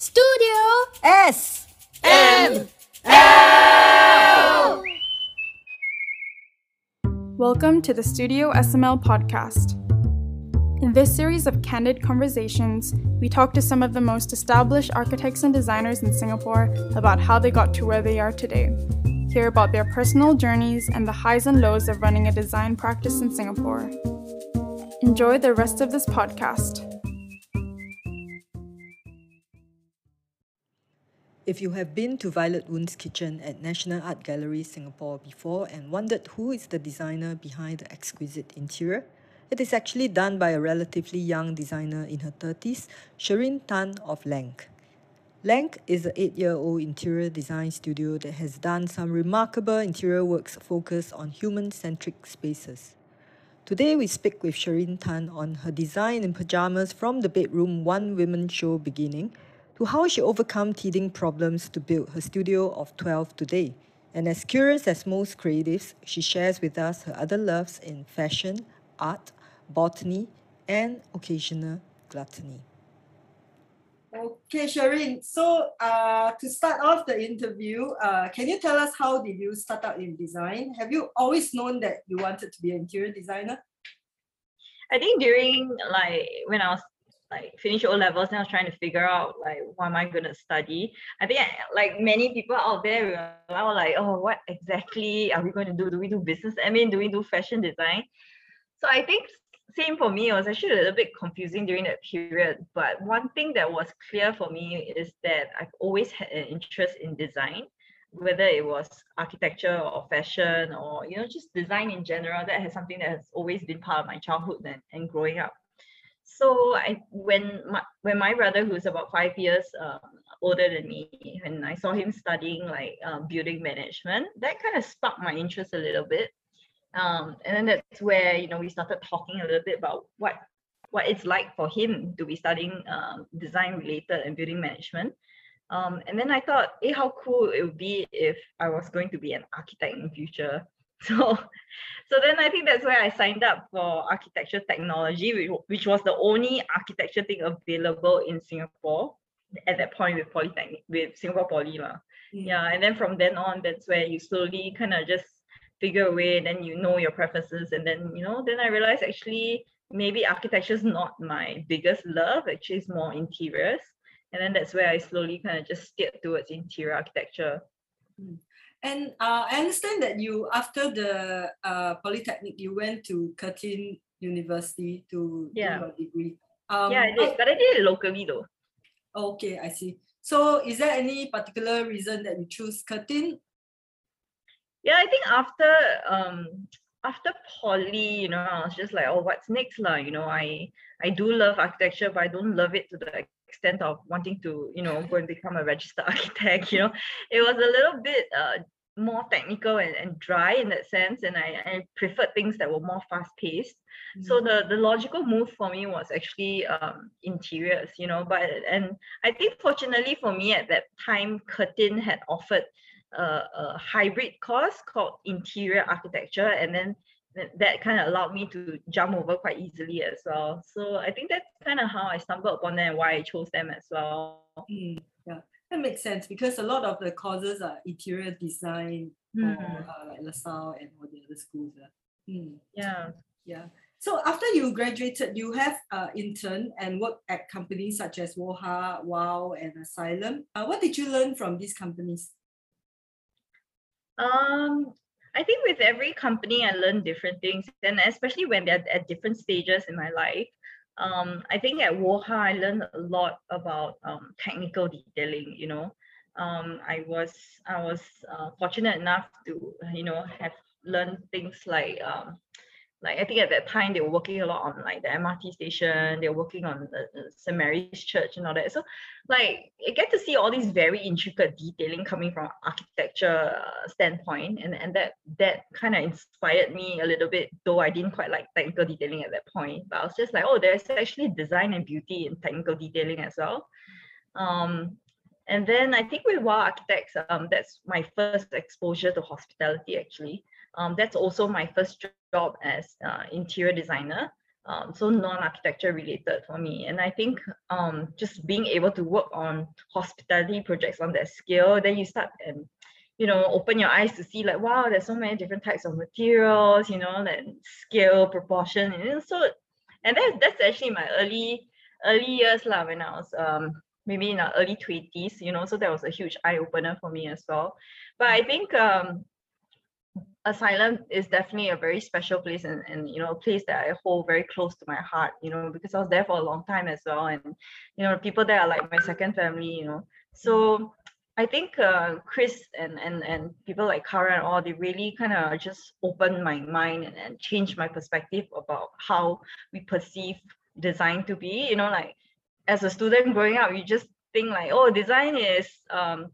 Studio S M Welcome to the Studio SML podcast. In this series of candid conversations, we talk to some of the most established architects and designers in Singapore about how they got to where they are today. Hear about their personal journeys and the highs and lows of running a design practice in Singapore. Enjoy the rest of this podcast. If you have been to Violet Oon's kitchen at National Art Gallery Singapore before and wondered who is the designer behind the exquisite interior, it is actually done by a relatively young designer in her 30s, Cherin Tan of Laank. Laank is an eight year old interior design studio that has done some remarkable interior works focused on human centric spaces. Today, we speak with Cherin Tan on her design in pajamas from the bedroom one women show beginning to how she overcome teething problems to build her studio of 12 today. And as curious as most creatives, she shares with us her other loves in fashion, art, botany, and occasional gluttony. Okay, Cherin. So uh, to start off the interview, uh, can you tell us how did you start out in design? Have you always known that you wanted to be an interior designer? I think during like when I was like finish O levels, and I was trying to figure out like what am I gonna study. I think like many people out there were like, oh, what exactly are we going to do? Do we do business? I mean, do we do fashion design? So I think same for me. It was actually a little bit confusing during that period. But one thing that was clear for me is that I've always had an interest in design, whether it was architecture or fashion or you know just design in general. That has something that has always been part of my childhood and, and growing up so I when my when my brother who's about five years um, older than me, and I saw him studying like um, building management, that kind of sparked my interest a little bit. Um, and then that's where you know we started talking a little bit about what what it's like for him to be studying um, design related and building management. Um, and then I thought, hey, how cool it would be if I was going to be an architect in the future. So, so then I think that's where I signed up for architecture technology, which, which was the only architecture thing available in Singapore at that point with Polytechnic, with Singapore Poly. La. Mm. Yeah, and then from then on, that's where you slowly kind of just figure away, then you know your preferences, and then you know, then I realized actually maybe architecture is not my biggest love. Actually, it's more interiors, and then that's where I slowly kind of just steered towards interior architecture. Mm. And uh, I understand that you, after the uh, Polytechnic, you went to Curtin University to yeah. do your degree. Um, yeah, I did, but I did it locally though. Okay, I see. So is there any particular reason that you choose Curtin? Yeah, I think after um after poly, you know, I was just like, oh, what's next, lah? You know, I I do love architecture, but I don't love it to the extent of wanting to, you know, go and become a registered architect, you know, it was a little bit uh, more technical and, and dry in that sense. And I, I preferred things that were more fast paced. Mm-hmm. So the, the logical move for me was actually um, interiors, you know, but, and I think fortunately for me at that time, Curtin had offered a, a hybrid course called interior architecture. And then that kind of allowed me to jump over quite easily as well. So I think that's kind of how I stumbled upon them and why I chose them as well. Mm, yeah, that makes sense because a lot of the courses are interior design mm. or uh, like LaSalle and all the other schools. Uh. Mm. Yeah. Yeah. So after you graduated, you have uh, intern and worked at companies such as Woha, Wow, and Asylum. Uh, what did you learn from these companies? Um, I think with every company, I learn different things, and especially when they're at different stages in my life. Um, I think at Woha, I learned a lot about um, technical detailing. You know, um, I was I was uh, fortunate enough to you know have learned things like um, like I think at that time they were working a lot on like the MRT station, they were working on the, the St. Mary's Church and all that. So like I get to see all these very intricate detailing coming from architecture uh, standpoint, and and that that kind of inspired me a little bit. Though I didn't quite like technical detailing at that point, but I was just like, oh, there's actually design and beauty in technical detailing as well. Um, and then I think with Wow Architects, um, that's my first exposure to hospitality actually. Um, that's also my first job as uh, interior designer. um, so non-architecture related for me. And I think um, just being able to work on hospitality projects on that scale, then you start and you know open your eyes to see like wow, there's so many different types of materials, you know, and scale, proportion, and so and that's that's actually my early early years lah when I was um maybe in the early 20s, you know, so that was a huge eye opener for me as well. But I think um asylum is definitely a very special place and, and you know a place that i hold very close to my heart you know because i was there for a long time as well and you know people there are like my second family you know. So i think uh, chris and and and people like kara and all they really kind of just opened my mind and, and changed my perspective about how we perceive design to be you know like as a student growing up you just think like oh design is um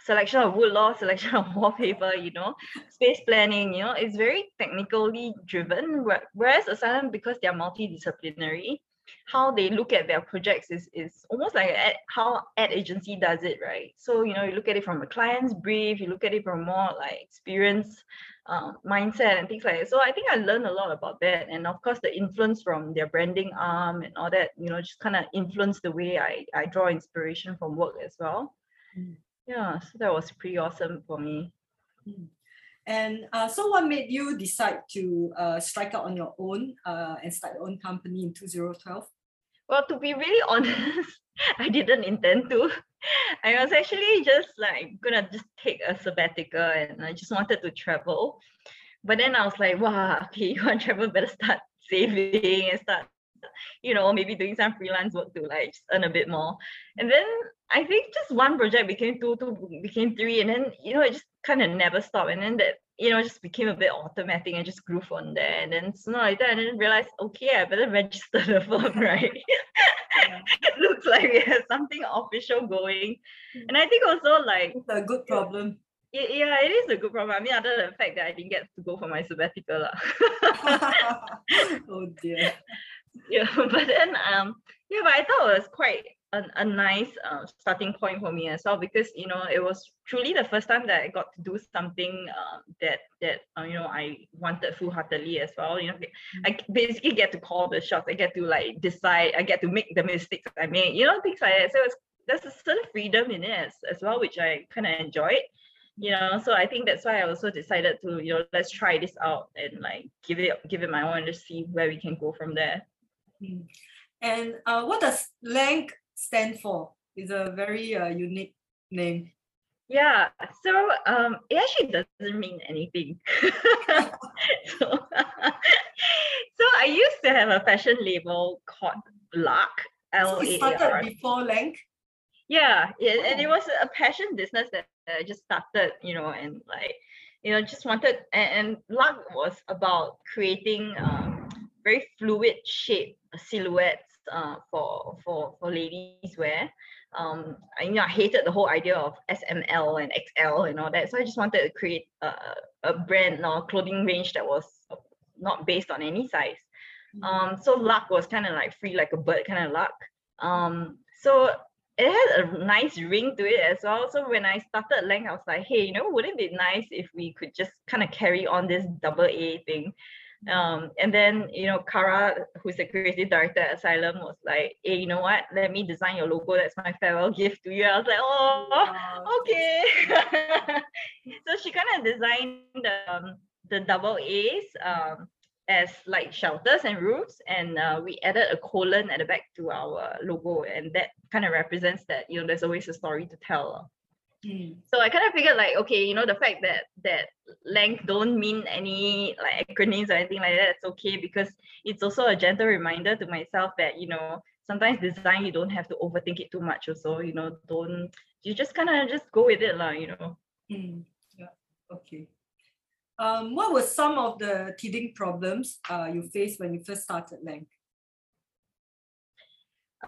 selection of wood law, selection of wallpaper, you know, space planning, you know, it's very technically driven. Whereas asylum, because they're multidisciplinary, how they look at their projects is, is almost like ad, how ad agency does it, right? So, you know, you look at it from a client's brief, you look at it from more like experience um, mindset and things like that. So I think I learned a lot about that. And of course, the influence from their branding arm and all that, you know, just kind of influenced the way I, I draw inspiration from work as well. Mm yeah so that was pretty awesome for me. Hmm. and uh, so what made you decide to uh, strike out on your own uh, and start your own company in 2012 well to be really honest i didn't intend to. I was actually just like gonna just take a sabbatical and i just wanted to travel. But then i was like wow okay you want to travel better start saving and start you know, maybe doing some freelance work to like earn a bit more. And then I think just one project became two, two became three, and then you know it just kind of never stopped. And then that you know just became a bit automatic and just grew from there. And then sooner or later, I didn't realize okay, I better register the firm, right? it looks like we have something official going. Hmm. And I think also like it's a good problem. It, yeah, it is a good problem. I mean, other than the fact that I didn't get to go for my sabbatical. oh dear. Yeah but then um yeah but i thought it was quite a, a nice uh, starting point for me as well because you know it was truly the first time that I got to do something uh, that that uh, you know I wanted full heartedly as well. You know, I basically get to call the shots. I get to like decide. I get to make the mistakes I made. You know, things like that. So it's there's a certain freedom in it as, as well, which I kind of enjoyed. You know, so I think that's why I also decided to you know let's try this out and like give it give it my own and just see where we can go from there. Hmm. And uh, what does LAANK stand for? It's a very uh, unique name. Yeah, so um, it actually doesn't mean anything. so, so I used to have a fashion label called Lark. So it started before LAANK? Yeah, it, oh. and it oh. was a passion business that I just started, you know, and like, you know, just wanted, and, and Lark was about creating um, very fluid shape silhouettes uh, for for for ladies wear. Um, I, you know, I hated the whole idea of SML and XL and all that. So I just wanted to create a, a brand or clothing range that was not based on any size. Mm-hmm. Um, so luck was kind of like free like a bird kind of luck. Um, so it had a nice ring to it as well. So when I started LAANK, I was like, hey, you know, wouldn't it be nice if we could just kind of carry on this double A thing? Um, and then, you know, Kara, who's the creative director at Asylum, was like, hey, you know what? Let me design your logo. That's my farewell gift to you. I was like, oh, okay. so she kind of designed the, um, the double A's um, as like shelters and roofs. And uh, we added a colon at the back to our logo. And that kind of represents that, you know, there's always a story to tell. Mm. So I kind of figured like, okay, you know, the fact that that Laank don't mean any like acronyms or anything like that, it's okay because it's also a gentle reminder to myself that, you know, sometimes design you don't have to overthink it too much also, you know, don't you just kind of just go with it, lah, you know. Mm. Yeah, okay. Um, what were some of the teething problems uh, you faced when you first started LAANK?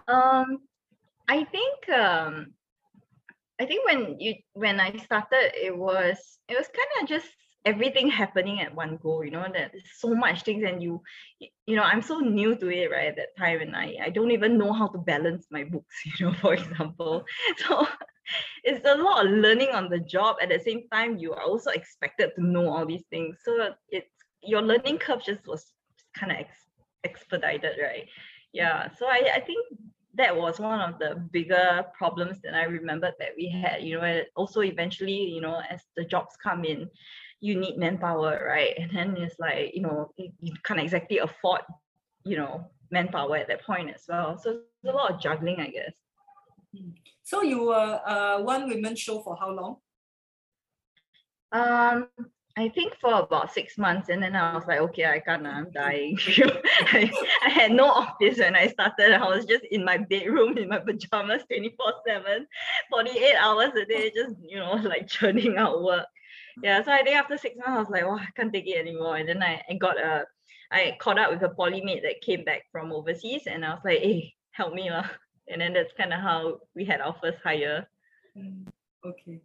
Um, I think um, I think when you when I started, it was it was kind of just everything happening at one go. You know that so much things, and you you know I'm so new to it right at that time, and I I don't even know how to balance my books. You know, for example, so it's a lot of learning on the job. At the same time, you are also expected to know all these things. So it's your learning curve just was kind of expedited, right? Yeah. So I, I think that was one of the bigger problems that I remembered that we had, you know, and also eventually, you know, as the jobs come in, you need manpower, right? And then it's like, you know, you, you can't exactly afford, you know, manpower at that point as well. So it's a lot of juggling, I guess. So you were uh, one women show for how long? Um, I think for about six months, and then I was like, okay, I can't, I'm dying. I, I had no office when I started. I was just in my bedroom in my pajamas 24 7, 48 hours a day, just, you know, like churning out work. Yeah, so I think after six months, I was like, oh, I can't take it anymore. And then I, I got a, I caught up with a polymate that came back from overseas, and I was like, hey, help me. lah. And then that's kind of how we had our first hire. Mm, Okay.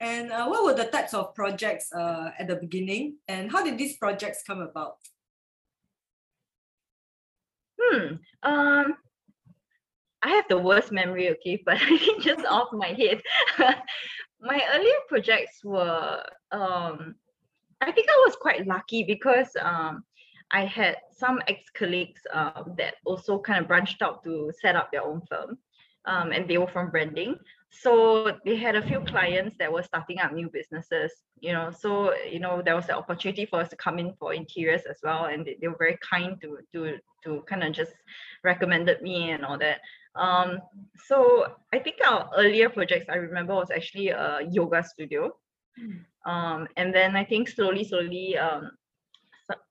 And uh, what were the types of projects uh, at the beginning? And how did these projects come about? Hmm. Um, I have the worst memory, okay, but I just off my head. my earlier projects were um I think I was quite lucky because um I had some ex-colleagues um, that also kind of branched out to set up their own firm. Um, and they were from branding. So they had a few clients that were starting up new businesses, you know. So, you know, there was the opportunity for us to come in for interiors as well. And they, they were very kind to to to kind of just recommended me and all that. Um, so I think our earlier projects I remember was actually a yoga studio. Um, and then I think slowly, slowly, um,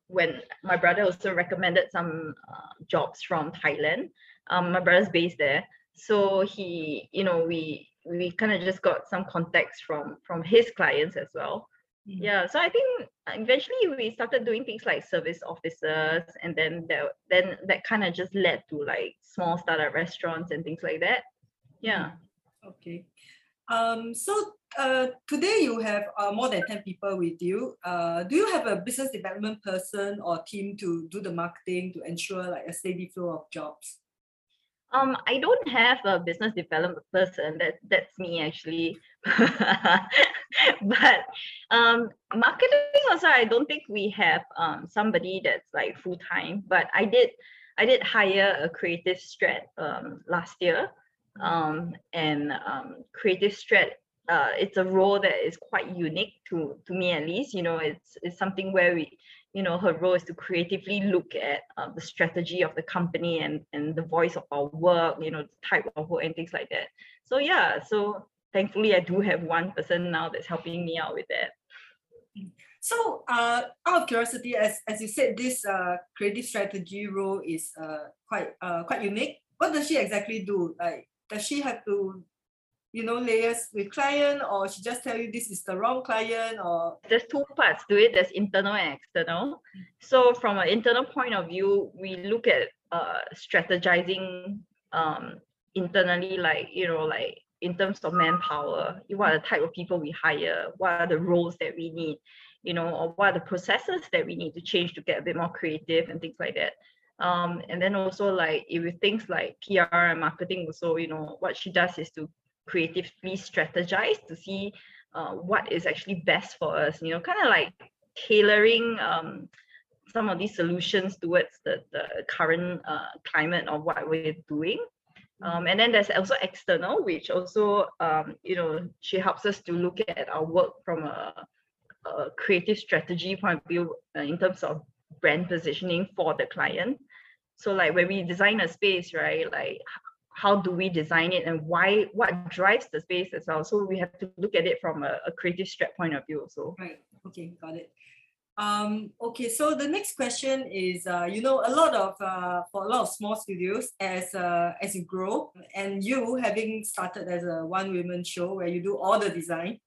when my brother also recommended some uh, jobs from Thailand, um, my brother's based there. So he, you know, we we kind of just got some context from from his clients as well. Mm. Yeah, so I think eventually we started doing things like service officers, and then that then that kind of just led to like small startup restaurants and things like that. Yeah. Okay. Um, so uh, today you have uh, more than 10 people with you. Uh, do you have a business development person or team to do the marketing to ensure like a steady flow of jobs? Um, I don't have a business development person. That that's me actually. but um, marketing also, I don't think we have um somebody that's like full time. But I did, I did hire a creative strat um last year, um and um creative strat. Uh, it's a role that is quite unique to to me at least. You know, it's it's something where we you know her role is to creatively look at uh, the strategy of the company and and the voice of our work you know the type of work and things like that so yeah so thankfully i do have one person now that's helping me out with that So, uh, out of curiosity, as, as you said, this uh, creative strategy role is uh, quite uh, quite unique. What does she exactly do? Like, does she have to, you know, layers with client, or she just tell you this is the wrong client, or there's two parts to it. There's internal and external. So from an internal point of view we look at uh strategizing um internally like you know like in terms of manpower. What are the type of people we hire? What are the roles that we need? You know or what are the processes that we need to change to get a bit more creative and things like that. Um and then also like if with things like pr and marketing also you know what she does is to creatively strategize to see uh, what is actually best for us you know kind of like tailoring um, some of these solutions towards the, the current uh, climate of what we're doing. Um, and then there's also external which also um, you know she helps us to look at our work from a, a creative strategy point of view uh, in terms of brand positioning for the client. So like when we design a space right like how do we design it and why what drives the space as well so we have to look at it from a, a creative strat point of view also Right. Okay, got it. Um, okay, so the next question is, uh, you know, a lot of uh, for a lot of small studios, as uh, as you grow, and you having started as a one woman show where you do all the design,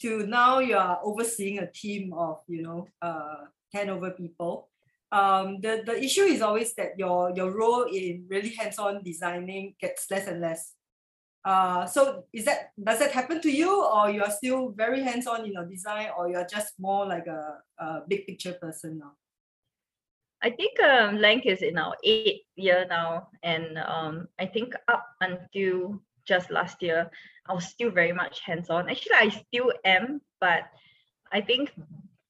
to now you are overseeing a team of you know uh, ten over people. Um, the the issue is always that your your role in really hands-on designing gets less and less. Uh, so is that does that happen to you or you are still very hands-on in your design or you're just more like a, a big picture person now? I think um, Laank is in our eighth year now, and um, I think up until just last year, I was still very much hands-on. Actually, I still am, but I think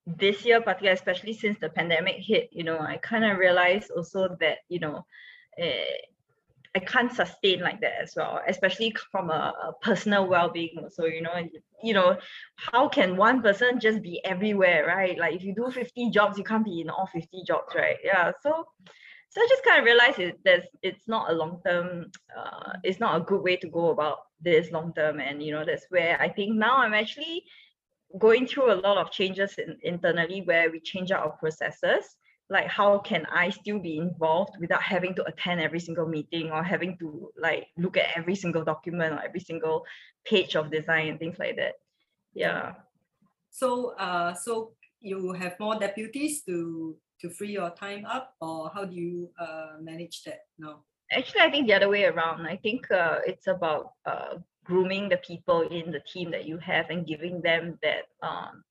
this year, particularly, especially since the pandemic hit, you know, I kind of realized also that, you know, uh, I can't sustain like that as well, especially from a, a personal well-being. So you know, you know, how can one person just be everywhere, right? Like if you do 50 jobs, you can't be in all 50 jobs, right? Yeah. So so I just kind of realized it there's it's not a long-term, uh, it's not a good way to go about this long-term. And you know, that's where I think now I'm actually going through a lot of changes in, internally where we change our processes like how can i still be involved without having to attend every single meeting or having to like look at every single document or every single page of design and things like that? Yeah. So uh so you have more deputies to to free your time up or how do you uh manage that now? Actually i think the other way around. I think uh, it's about uh, grooming the people in the team that you have and giving them that um,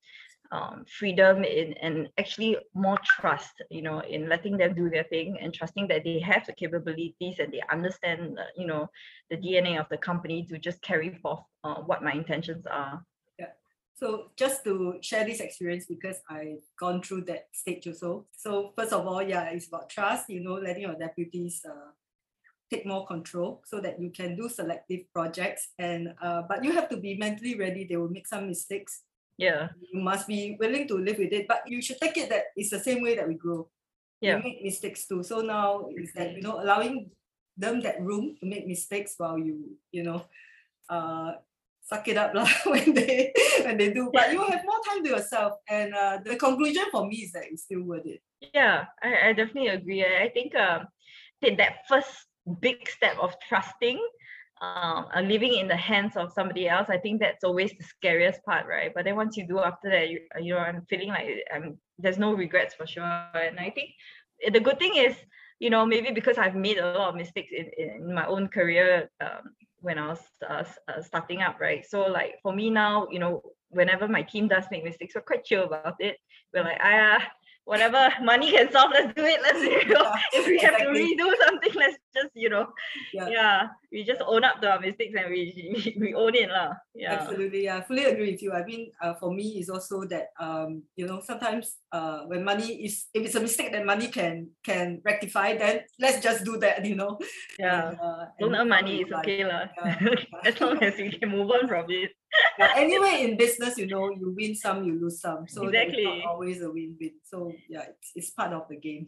um, freedom in and actually more trust you know in letting them do their thing and trusting that they have the capabilities and they understand uh, you know the dna of the company to just carry forth uh, what my intentions are. Yeah. So just to share this experience because i've gone through that stage also. So first of all yeah it's about trust you know letting your deputies uh, take more control so that you can do selective projects. And uh, but you have to be mentally ready they will make some mistakes. Yeah. You must be willing to live with it but you should take it that it's the same way that we grow. Yeah. we make mistakes too. So now is that you know allowing them that room to make mistakes while you you know uh suck it up lah when they when they do. But you have more time to yourself. And uh, the conclusion for me is that it's still worth it. Yeah i, I definitely agree. I, I think um that first big step of trusting um, uh, living in the hands of somebody else, I think that's always the scariest part, right? But then once you do after that, you, you know, I'm feeling like I'm, there's no regrets for sure. And I think the good thing is, you know, maybe because I've made a lot of mistakes in, in my own career um, when I was uh, uh, starting up, right? So like for me now, you know, whenever my team does make mistakes, we're quite chill about it. We're like, ah, whatever money can solve, let's do it. Let's you know, yeah, if we have exactly. to redo something, let's just you know, yeah. yeah, we just own up to our mistakes and we we own it lah. Yeah, absolutely. Yeah, I fully agree with you. I mean, uh, for me, it's also that um, you know, sometimes uh, when money is if it's a mistake that money can can rectify, then let's just do that. You know. Yeah. And, uh, Don't earn money is okay lah. Yeah. as long as we can move on from it yeah, anyway, in business, you know, you win some, you lose some. So exactly. it's always a win-win. So yeah, it's, it's part of the game.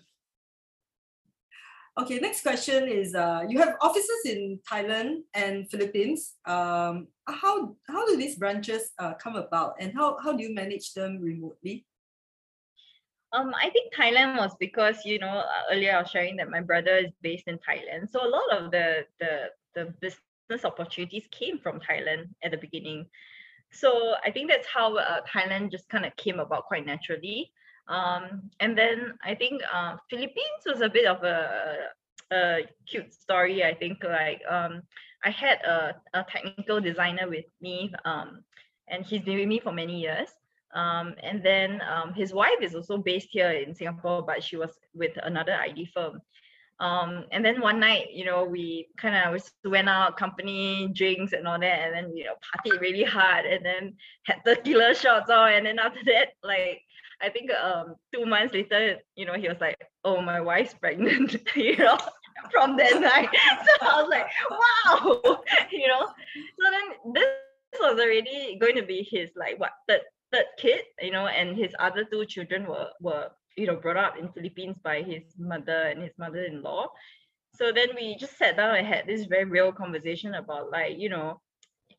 Okay, next question is uh, you have offices in Thailand and Philippines. Um, how how do these branches uh, come about and how, how do you manage them remotely? Um, I think Thailand was because you know earlier I was sharing that my brother is based in Thailand, so a lot of the the the business business opportunities came from Thailand at the beginning. So I think that's how uh, Thailand just kind of came about quite naturally. Um, and then I think uh, Philippines was a bit of a, a cute story. I think like um, I had a, a technical designer with me, um, and he's been with me for many years. Um, and then um, his wife is also based here in Singapore, but she was with another ID firm. Um, and then one night, you know, we kind of we went out, company drinks and all that, and then you know, partied really hard, and then had tequila shots on, and then after that, like I think um two months later, you know, he was like, "Oh, my wife's pregnant," you know, from that night. So I was like, "Wow," you know. So then this was already going to be his like what third third kid, you know, and his other two children were were you know brought up in Philippines by his mother and his mother-in-law. So then we just sat down and had this very real conversation about like you know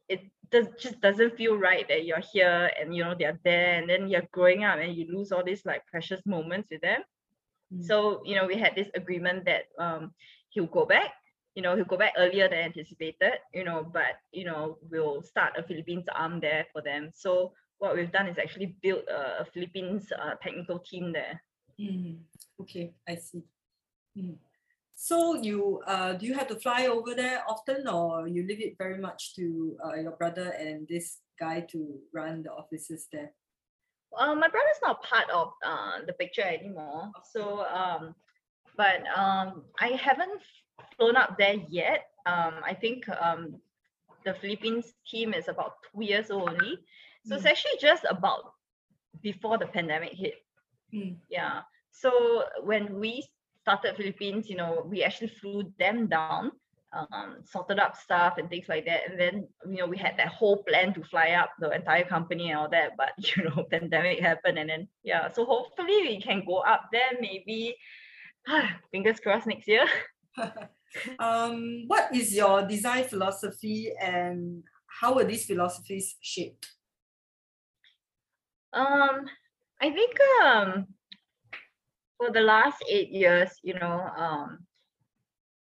it does just doesn't feel right that you're here and you know they're there and then you're growing up and you lose all these like precious moments with them. Mm. So you know we had this agreement that um he'll go back you know, he'll go back earlier than anticipated, you know, but, you know, we'll start a Philippines arm there for them. So what we've done is actually build a, a Philippines uh, technical team there. Mm, okay, I see. Mm. So you uh, do you have to fly over there often, or you leave it very much to uh, your brother and this guy to run the offices there? Uh, my brother's not part of uh, the picture anymore. So, um, but um, I haven't flown up there yet. Um, I think um, the Philippines team is about two years old only. So it's mm. actually just about before the pandemic hit. Mm. Yeah. So when we started Philippines, you know, we actually flew them down, um, sorted up stuff and things like that. And then, you know, we had that whole plan to fly up the entire company and all that. But, you know, pandemic happened. And then, yeah, so hopefully we can go up there maybe, fingers crossed next year. um, what is your design philosophy and how were these philosophies shaped? Um, I think um, for the last eight years, you know, um,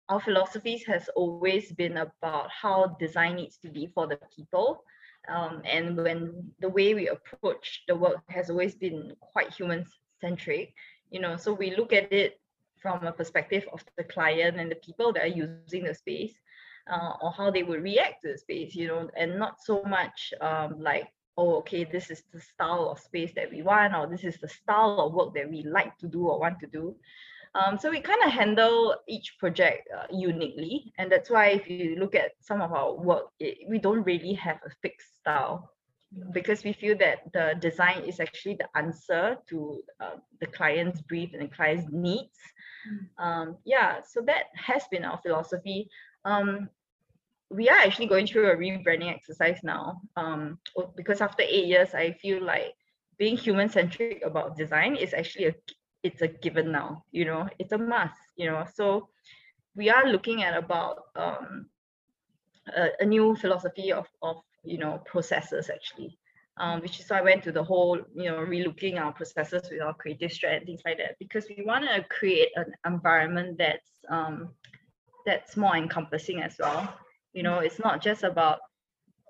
our philosophies has always been about how design needs to be for the people. Um, and when the way we approach the work has always been quite human centric, you know, so we look at it from a perspective of the client and the people that are using the space uh, or how they would react to the space, you know, and not so much um, like oh, okay, this is the style of space that we want, or this is the style of work that we like to do or want to do. Um, so we kind of handle each project uh, uniquely. And that's why if you look at some of our work, it, we don't really have a fixed style because we feel that the design is actually the answer to uh, the client's brief and the client's needs. Um, yeah, so that has been our philosophy. Um, we are actually going through a rebranding exercise now. Um, because after eight years i feel like being human centric about design is actually a it's a given now you know? It's a must you know? So we are looking at about um, a, a, new philosophy of, of you know processes actually. Um, which is why I went to the whole, you know, relooking our processes with our creative strat and things like that, because we want to create an environment that's um, that's more encompassing as well you know it's not just about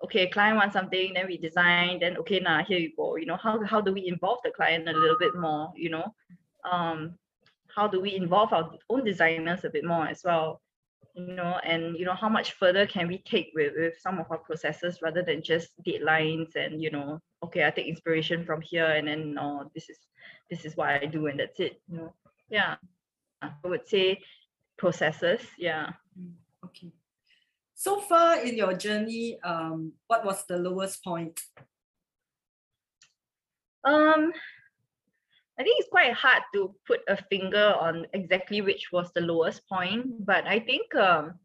okay client wants something then we design then okay now here you go. You know how, how do we involve the client a little bit more you know? Um how do we involve our own designers a bit more as well you know? And you know how much further can we take with, with some of our processes rather than just deadlines and you know okay i take inspiration from here and then oh, this is this is what i do and that's it you know? Yeah i would say processes yeah. Mm, okay so far in your journey, um, what was the lowest point? Um, I think it's quite hard to put a finger on exactly which was the lowest point, but I think um,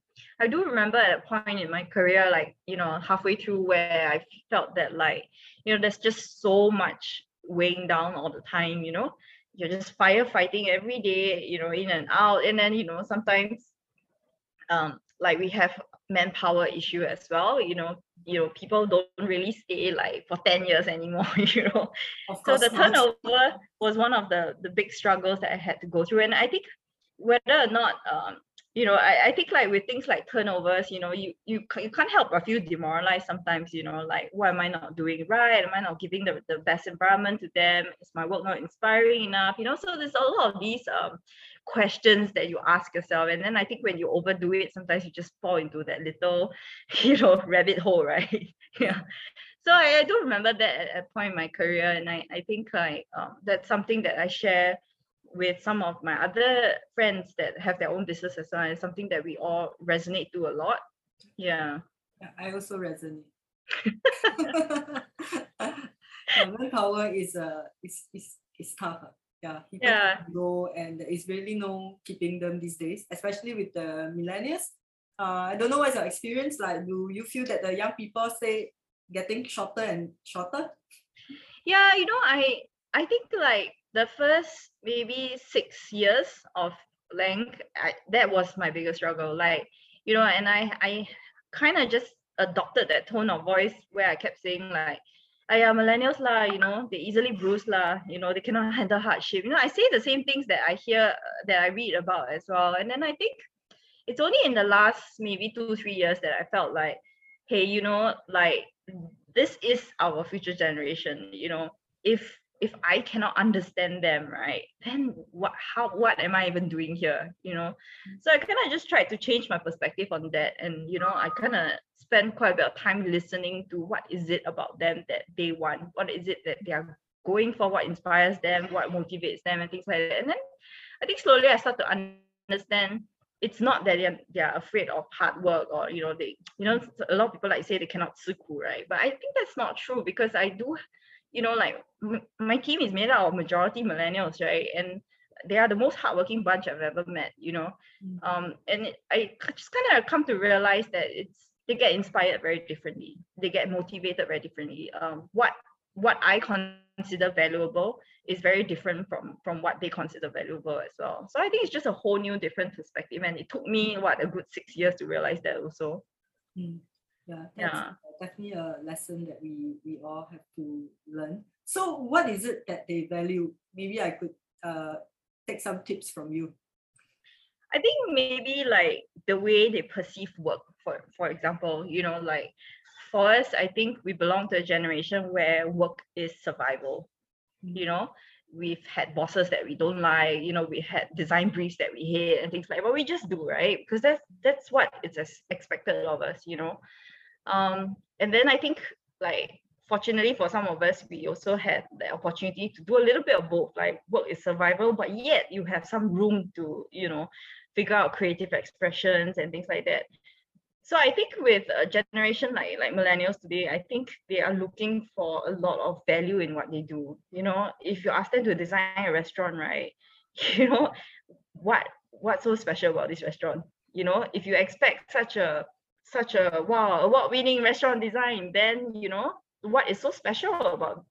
I do remember at a point in my career, like you know, halfway through, where I felt that like you know, there's just so much weighing down all the time. You know, you're just firefighting every day. You know, in and out, and then you know, sometimes um, like we have manpower issue as well you know you know people don't really stay like for 10 years anymore you know. So the turnover was one of the the big struggles that i had to go through. And i think whether or not um, you know I, I think like with things like turnovers you know you you, you can't help but feel demoralized sometimes you know like what am i not doing right? Am i not giving the, the best environment to them? Is my work not inspiring enough? You know so there's a lot of these um questions that you ask yourself and then i think when you overdo it sometimes you just fall into that little you know rabbit hole right? Yeah. So I, I do remember that at a point in my career and i i think like um, that's something that i share with some of my other friends that have their own business as well. It's something that we all resonate to a lot. Yeah. yeah I also resonate. manpower is uh is is is tough. Yeah, people yeah. go and there is really no keeping them these days, especially with the millennials. Uh, I don't know what's your experience like. Do you feel that the young people say getting shorter and shorter? Yeah, you know, I I think like the first maybe six years of Laank, I, that was my biggest struggle. Like, you know, and I I kind of just adopted that tone of voice where I kept saying like, I am millennials lah, you know, they easily bruise lah, you know, they cannot handle hardship. You know, I say the same things that I hear uh, that I read about as well. And then I think it's only in the last maybe two, three years that I felt like, hey, you know, like this is our future generation, you know, if if I cannot understand them, right, then what how what am I even doing here? You know? So I kind of just tried to change my perspective on that. And you know, I kind of spend quite a bit of time listening to what is it about them that they want, what is it that they are going for, what inspires them, what motivates them, and things like that. And then I think slowly I start to understand it's not that they're, they're afraid of hard work or you know they you know a lot of people like say they cannot suku right but i think that's not true because i do you know, like m- my team is made out of majority millennials, right? And they are the most hardworking bunch I've ever met, you know. Mm. Um, and it, I just kind of come to realize that it's they get inspired very differently. They get motivated very differently. Um, what what I consider valuable is very different from from what they consider valuable as well. So I think it's just a whole new different perspective, and it took me what a good six years to realize that also. Mm. Yeah, that's Yeah. definitely a lesson that we we all have to learn. So, what is it that they value? Maybe I could uh, take some tips from you. I think maybe like the way they perceive work, for for example, you know, like for us, I think we belong to a generation where work is survival. You know, we've had bosses that we don't like, you know, we had design briefs that we hate and things like but we just do, right? Because that's that's what it's ex- expected of us, you know. Um, and then I think like fortunately for some of us, we also had the opportunity to do a little bit of both. Like work is survival, but yet you have some room to, you know, figure out creative expressions and things like that. So I think with a generation like like millennials today, I think they are looking for a lot of value in what they do. You know, if you ask them to design a restaurant, right? You know, what what's so special about this restaurant? You know, if you expect such a such a wow award-winning restaurant design, then you know what is so special about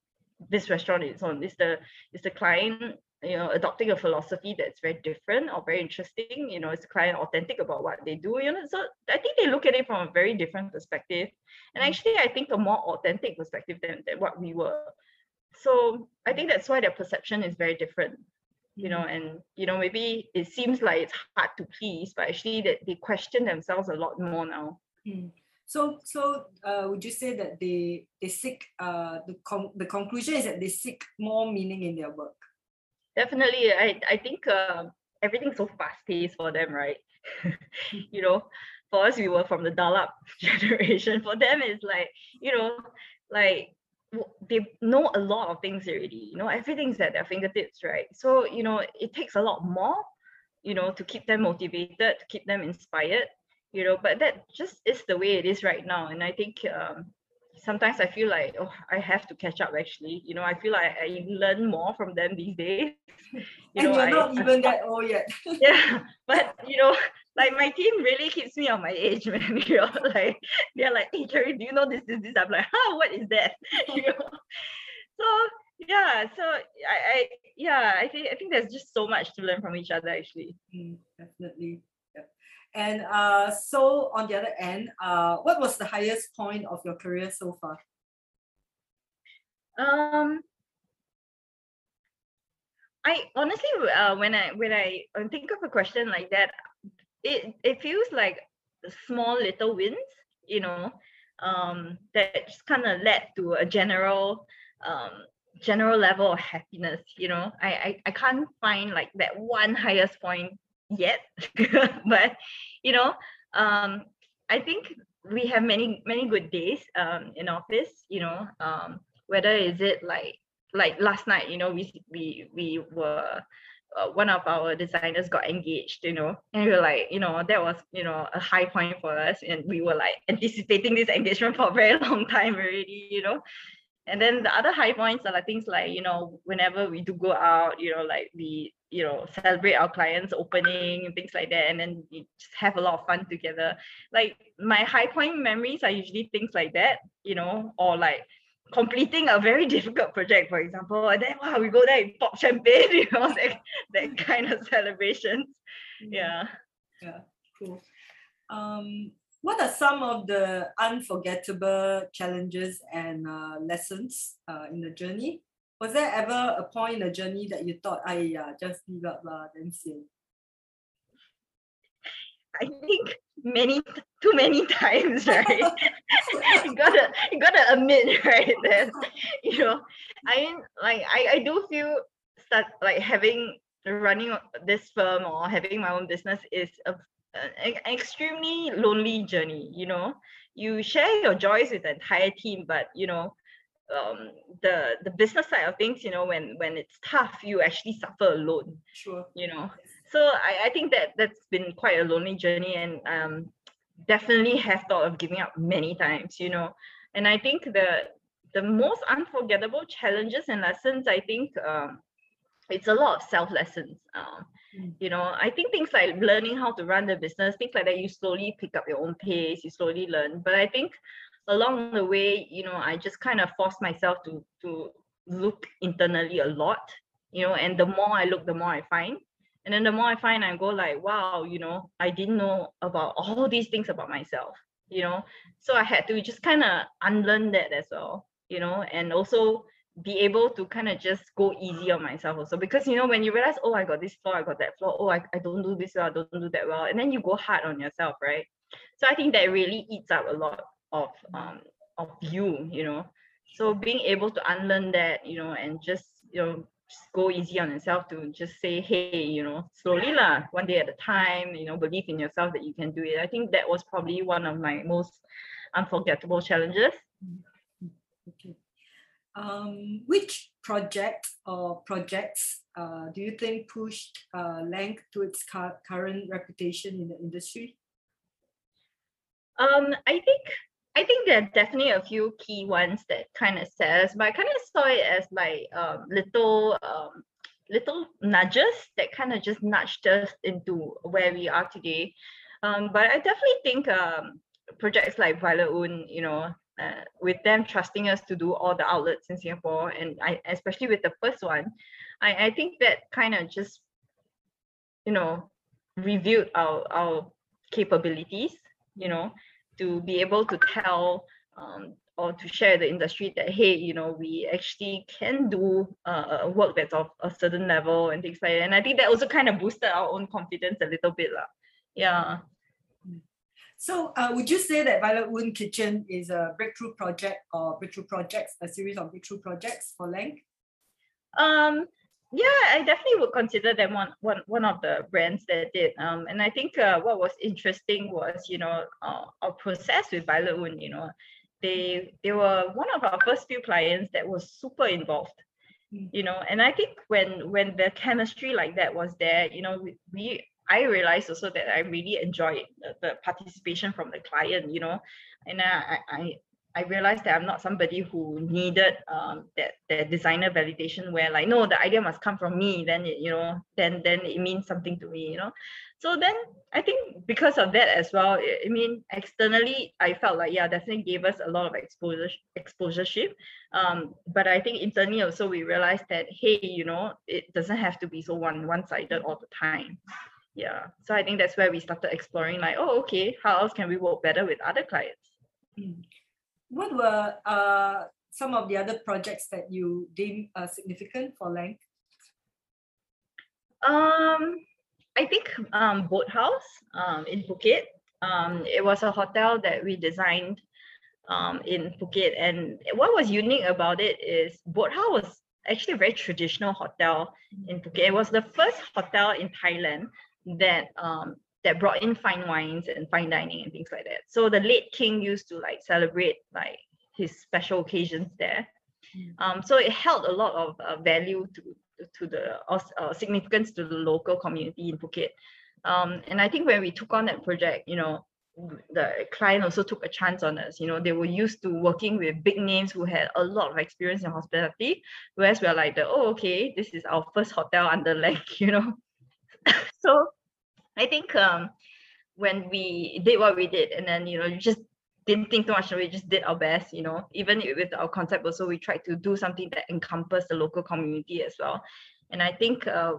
this restaurant is on is the is the client you know adopting a philosophy that's very different or very interesting you know is the client authentic about what they do you know so i think they look at it from a very different perspective. And Mm. actually i think a more authentic perspective than, than what we were. So i think that's why their perception is very different you know and you know maybe it seems like it's hard to please but actually that they question themselves a lot more now Mm. So, so uh, would you say that they they seek uh, the con- the conclusion is that they seek more meaning in their work? definitely i i think uh, everything's so fast paced for them right? You know for us we were from the dial up generation. For them it's like you know like they know a lot of things already. You know everything's at their fingertips right? So you know it takes a lot more you know to keep them motivated to keep them inspired you know but that just is the way it is right now. And i think um sometimes i feel like oh i have to catch up actually. You know i feel like i learn more from them these days. You and know you're I- not even that old yet. yeah but you know like my team really keeps me on my age man you know like they're like hey Jerry, do you know this this this? I'm like huh? What is that? You know? So yeah so i i yeah i think i think there's just so much to learn from each other actually. Mm, definitely. And uh, so on the other end, uh, what was the highest point of your career so far? Um, I honestly, uh, when I when I think of a question like that, it it feels like small little wins, you know, um, that just kind of led to a general, um, general level of happiness. You know, I I, I can't find like that one highest point yet, but you know, um, I think we have many many good days um in office. You know, um, whether is it like like last night you know we we we were uh, one of our designers got engaged you know and we were like you know that was you know a high point for us and we were like anticipating this engagement for a very long time already you know and then the other high points are like things like you know whenever we do go out you know like we you know celebrate our clients opening and things like that and then we just have a lot of fun together like my high point memories are usually things like that you know or like completing a very difficult project, for example, and then wow, we go there and pop champagne, you know, that, that kind of celebrations. Yeah. Yeah, cool. Um, what are some of the unforgettable challenges and uh, lessons uh, in the journey? Was there ever a point in the journey that you thought, I yeah, just give up lah, then sian? I think many too many times, right? you gotta you gotta admit, right? That you know, I mean like I, I do feel start like having running this firm or having my own business is a an extremely lonely journey, you know. You share your joys with the entire team, but you know, um the the business side of things, you know, when when it's tough, you actually suffer alone, Sure. you know so I, I think that that's been quite a lonely journey and um definitely have thought of giving up many times you know and i think the the most unforgettable challenges and lessons, I think um, it's a lot of self lessons. Um, mm. You know, I think things like learning how to run the business, things like that, you slowly pick up your own pace, you slowly learn. But I think along the way, you know, I just kind of forced myself to to look internally a lot, you know, and the more I look, the more I find. And then the more I find, I go like, wow, you know, I didn't know about all these things about myself, you know. So I had to just kind of unlearn that as well, you know, and also be able to kind of just go easy on myself also. Because you know when you realize oh I got this flaw I got that flaw. Oh I, I don't do this well I don't do that well and then you go hard on yourself right? So I think that really eats up a lot of um of you you know? So being able to unlearn that you know and just you know just go easy on yourself to just say hey you know slowly lah one day at a time you know believe in yourself that you can do it. I think that was probably one of my most unforgettable challenges. Okay. Um, which project or projects uh, do you think pushed uh, Laank to its current reputation in the industry? Um, I think I think there are definitely a few key ones that kind of says, but I kind of saw it as like um, little um, little nudges that kind of just nudged us into where we are today. Um, but I definitely think um, projects like Violet Oon, you know, uh, with them trusting us to do all the outlets in Singapore, and I especially with the first one, I, I think that kind of just, you know, reviewed our our capabilities, you know, to be able to tell um, or to share the industry that hey you know we actually can do uh, work that's of a certain level and things like that and i think that also kind of boosted our own confidence a little bit lah. yeah so uh, would you say that Violet Oon Kitchen is a breakthrough project or breakthrough projects, a series of breakthrough projects for Laank? Um, yeah, I definitely would consider them one one one of the brands that did. Um, and I think uh, what was interesting was you know uh, our process with Violet Oon. You know, they they were one of our first few clients that was super involved. Mm. You know, and I think when when the chemistry like that was there, you know, we, we I realized also that I really enjoyed the, the participation from the client. You know, and I I I realized that I'm not somebody who needed um, that that designer validation where like no the idea must come from me then it, you know then then it means something to me you know. So then I think because of that as well I mean externally I felt like yeah definitely gave us a lot of exposure exposureship. Um, but I think internally also we realized that hey you know it doesn't have to be so one one-sided all the time. Yeah. So I think that's where we started exploring like oh okay how else can we work better with other clients? Mm what were uh, some of the other projects that you deem uh, significant for Laank? Um, I think um, Boathouse um, in Phuket. Um, it was a hotel that we designed um, in Phuket, and what was unique about it is Boathouse was actually a very traditional hotel in Phuket. It was the first hotel in Thailand that um, that brought in fine wines and fine dining and things like that. So the late king used to like celebrate like his special occasions there. Mm. Um, so it held a lot of uh, value to to the uh, significance to the local community in Phuket. Um, and I think when we took on that project, you know, the client also took a chance on us. You know, they were used to working with big names who had a lot of experience in hospitality, whereas we're like the oh okay, this is our first hotel under Laank, you know. so I think um, when we did what we did, and then you know, you just didn't think too much. We just did our best, you know. Even with our concept, also we tried to do something that encompassed the local community as well. And I think uh,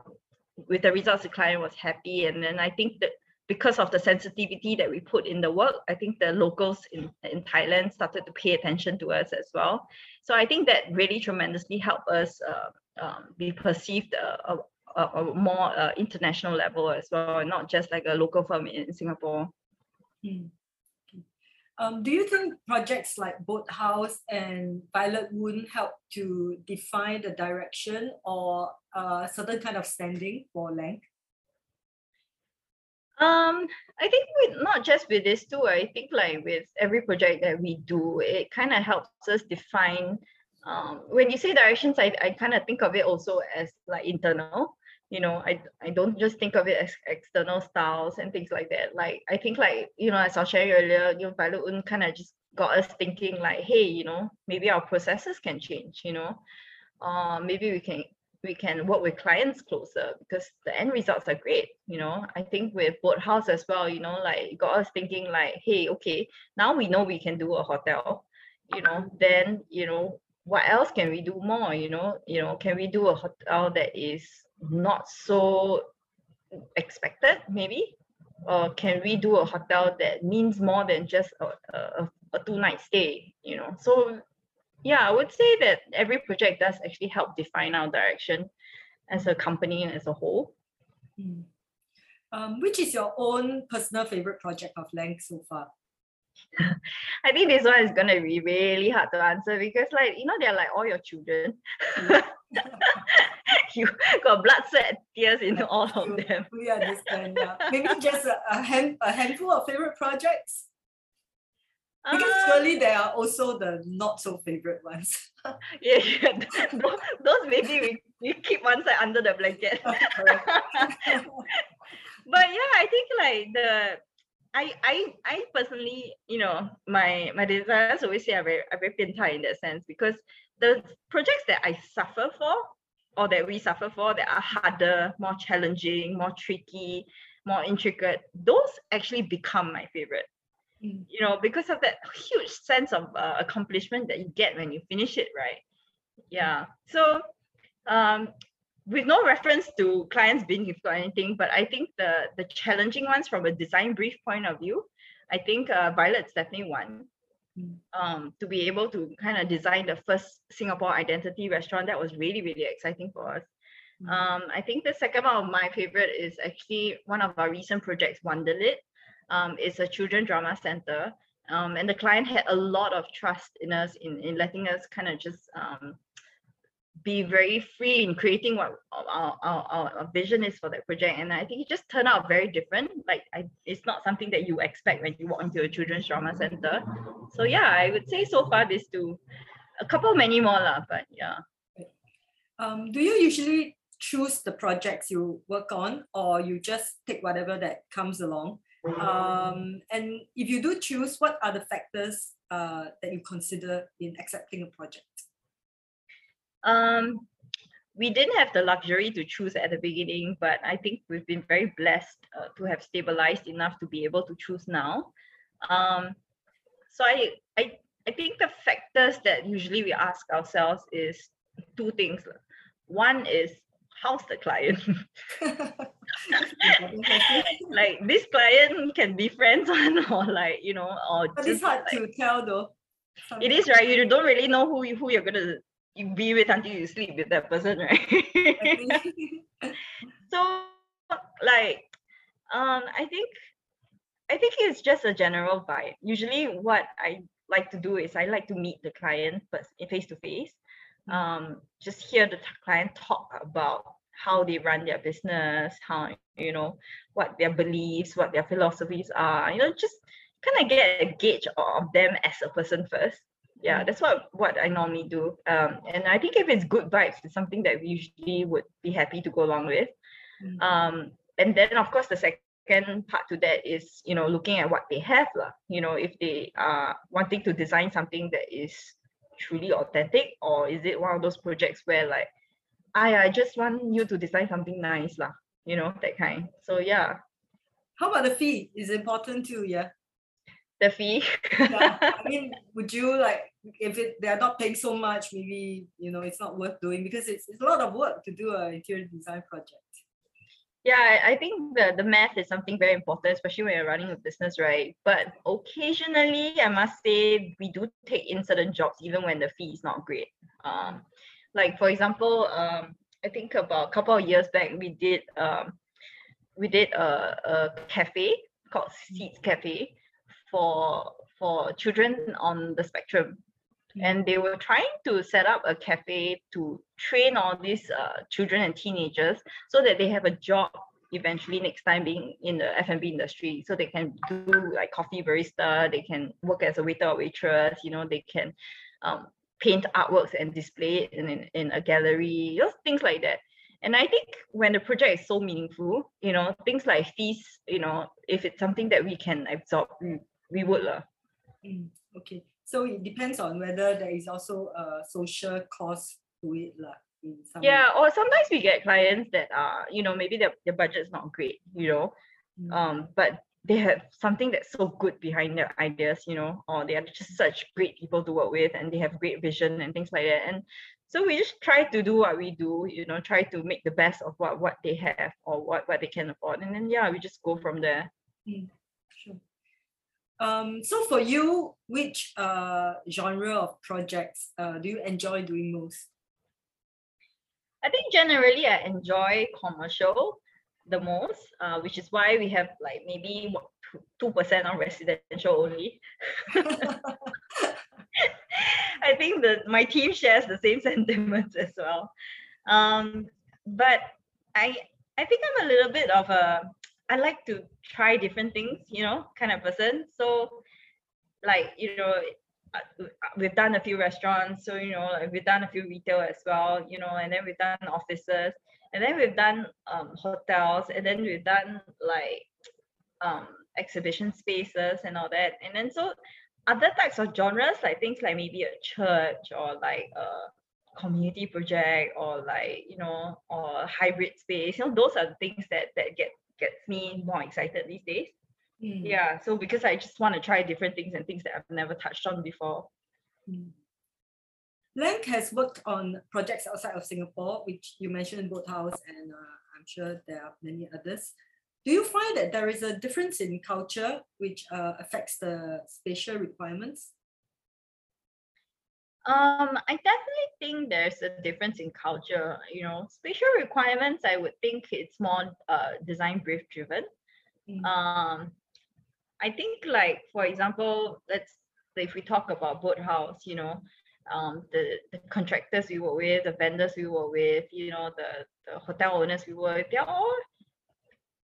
with the results, the client was happy. And then I think that because of the sensitivity that we put in the work, I think the locals in, in Thailand started to pay attention to us as well. So I think that really tremendously helped us uh, um, be perceived uh, a, a more uh, international level as well, not just like a local firm in Singapore. Mm. Um, do you think projects like Boathouse and Violet Oon help to define the direction or a certain kind of standing for Laank? Um, I think with not just with this too, I think like with every project that we do, it kind of helps us define um, when you say directions, I, I kind of think of it also as like internal you know I, I don't just think of it as external styles and things like that. Like i think like you know as i was sharing earlier you know Violet Oon kind of just got us thinking like, hey, you know, maybe our processes can change, you know, uh, maybe we can we can work with clients closer because the end results are great you know? I think with boathouse as well you know like got us thinking like hey okay now we know we can do a hotel you know? Then you know what else can we do more you know? You know can we do a hotel that is not so expected maybe? Or can we do a hotel that means more than just a, a, a two night stay you know? So yeah i would say that every project does actually help define our direction as a company as a whole. Mm. Um, which is your own personal favorite project of Laank so far? i think this one is going to be really hard to answer because like you know they're like all your children you got blood sweat tears in all of them We understand. Yeah. Maybe just a, a, hand, a handful of favorite projects. Because Uh, surely there are also the not so favorite ones. yeah, yeah. Those, those maybe we, we keep one side under the blanket but yeah, I think like the I I I personally, you know, my my designers always say I'm very I'm very in that sense because the projects that I suffer for or that we suffer for that are harder, more challenging, more tricky, more intricate, those actually become my favorite. Mm. You know, because of that huge sense of uh, accomplishment that you get when you finish it, right? Yeah. So um with no reference to clients being difficult or anything, but I think the the challenging ones from a design brief point of view, I think uh, Violet's definitely one. Um, to be able to kind of design the first Singapore identity restaurant, that was really really exciting for us. Mm. Um, I think the second one of my favorite is actually one of our recent projects, Wonderlit. Um, it's a children drama center, um, and the client had a lot of trust in us in in letting us kind of just um, be very free in creating what our, our, our, vision is for that project. And I think it just turned out very different. Like I, it's not something that you expect when you walk into a children's drama center. So yeah, I would say so far these two, a couple many more lah, but yeah. Um, do you usually choose the projects you work on or you just take whatever that comes along? Um, and if you do choose, what are the factors uh, that you consider in accepting a project? Um, we didn't have the luxury to choose at the beginning, but I think we've been very blessed uh, to have stabilized enough to be able to choose now. Um, so I, I, I think the factors that usually we ask ourselves is two things. One is how's the client? Like this client can be friends on or like you know or but it's hard like- to tell though. it is right you don't really know who you, who you're gonna you be with until you sleep with that person right? So like um i think i think it's just a general vibe. Usually what i like to do is i like to meet the client first face to face Mm. um just hear the client talk about how they run their business how you know what their beliefs what their philosophies are you know just kind of get a gauge of them as a person first yeah that's what what i normally do um and i think if it's good vibes it's something that we usually would be happy to go along with Mm. um and then of course the second part to that is you know looking at what they have lah. you know if they are wanting to design something that is truly authentic or is it one of those projects where like I, I just want you to design something nice lah you know that kind so yeah How about the fee? Is important too, yeah. The fee yeah. I mean, would you like if it they are not paying so much, maybe you know it's not worth doing because it's, it's a lot of work to do an interior design project. yeah I, I think the the math is something very important especially when you're running a business right but occasionally i must say we do take in certain jobs even when the fee is not great um like for example um i think about a couple of years back we did um we did a, a cafe called seeds cafe for for children on the spectrum. And they were trying to set up a cafe to train all these uh, children and teenagers so that they have a job eventually next time being in the F&B industry. So they can do like coffee barista they can work as a waiter or waitress you know they can um, paint artworks and display it in, in, in a gallery those things like that. And i think when the project is so meaningful you know things like fees you know if it's something that we can absorb we, we would lah. Mm. Okay, so it depends on whether there is also a social cost to it, some Yeah, or sometimes we get clients that are, you know, maybe their, their budget's not great, you know, Mm. um, but they have something that's so good behind their ideas, you know, or they are just such great people to work with and they have great vision and things like that. And so we just try to do what we do, you know, try to make the best of what what they have or what what they can afford. And then yeah, we just go from there. Sure. Um, so for you, which uh genre of projects uh do you enjoy doing most? I think generally I enjoy commercial the most, uh, which is why we have like maybe two percent on residential only. I think that my team shares the same sentiments as well. Um, but I I think I'm a little bit of a I like to try different things, you know, kind of person. So like you know uh, we've done a few restaurants so you know like we've done a few retail as well you know and then we've done offices and then we've done um, hotels and then we've done like um, exhibition spaces and all that and then so other types of genres like things like maybe a church or like a community project or like you know or hybrid space you know those are things that that get gets me more excited these days Mm, yeah so because i just want to try different things and things that i've never touched on before mm. Has worked on projects outside of Singapore, which you mentioned Boathouse, and uh, I'm sure there are many others. Do you find that there is a difference in culture which uh, affects the spatial requirements? Um i definitely think there's a difference in culture you know spatial requirements i would think it's more uh design brief driven. Mm. um i think like for example let's if we talk about boathouse you know um the, the contractors we work with the vendors we work with you know the, the hotel owners we work with they're all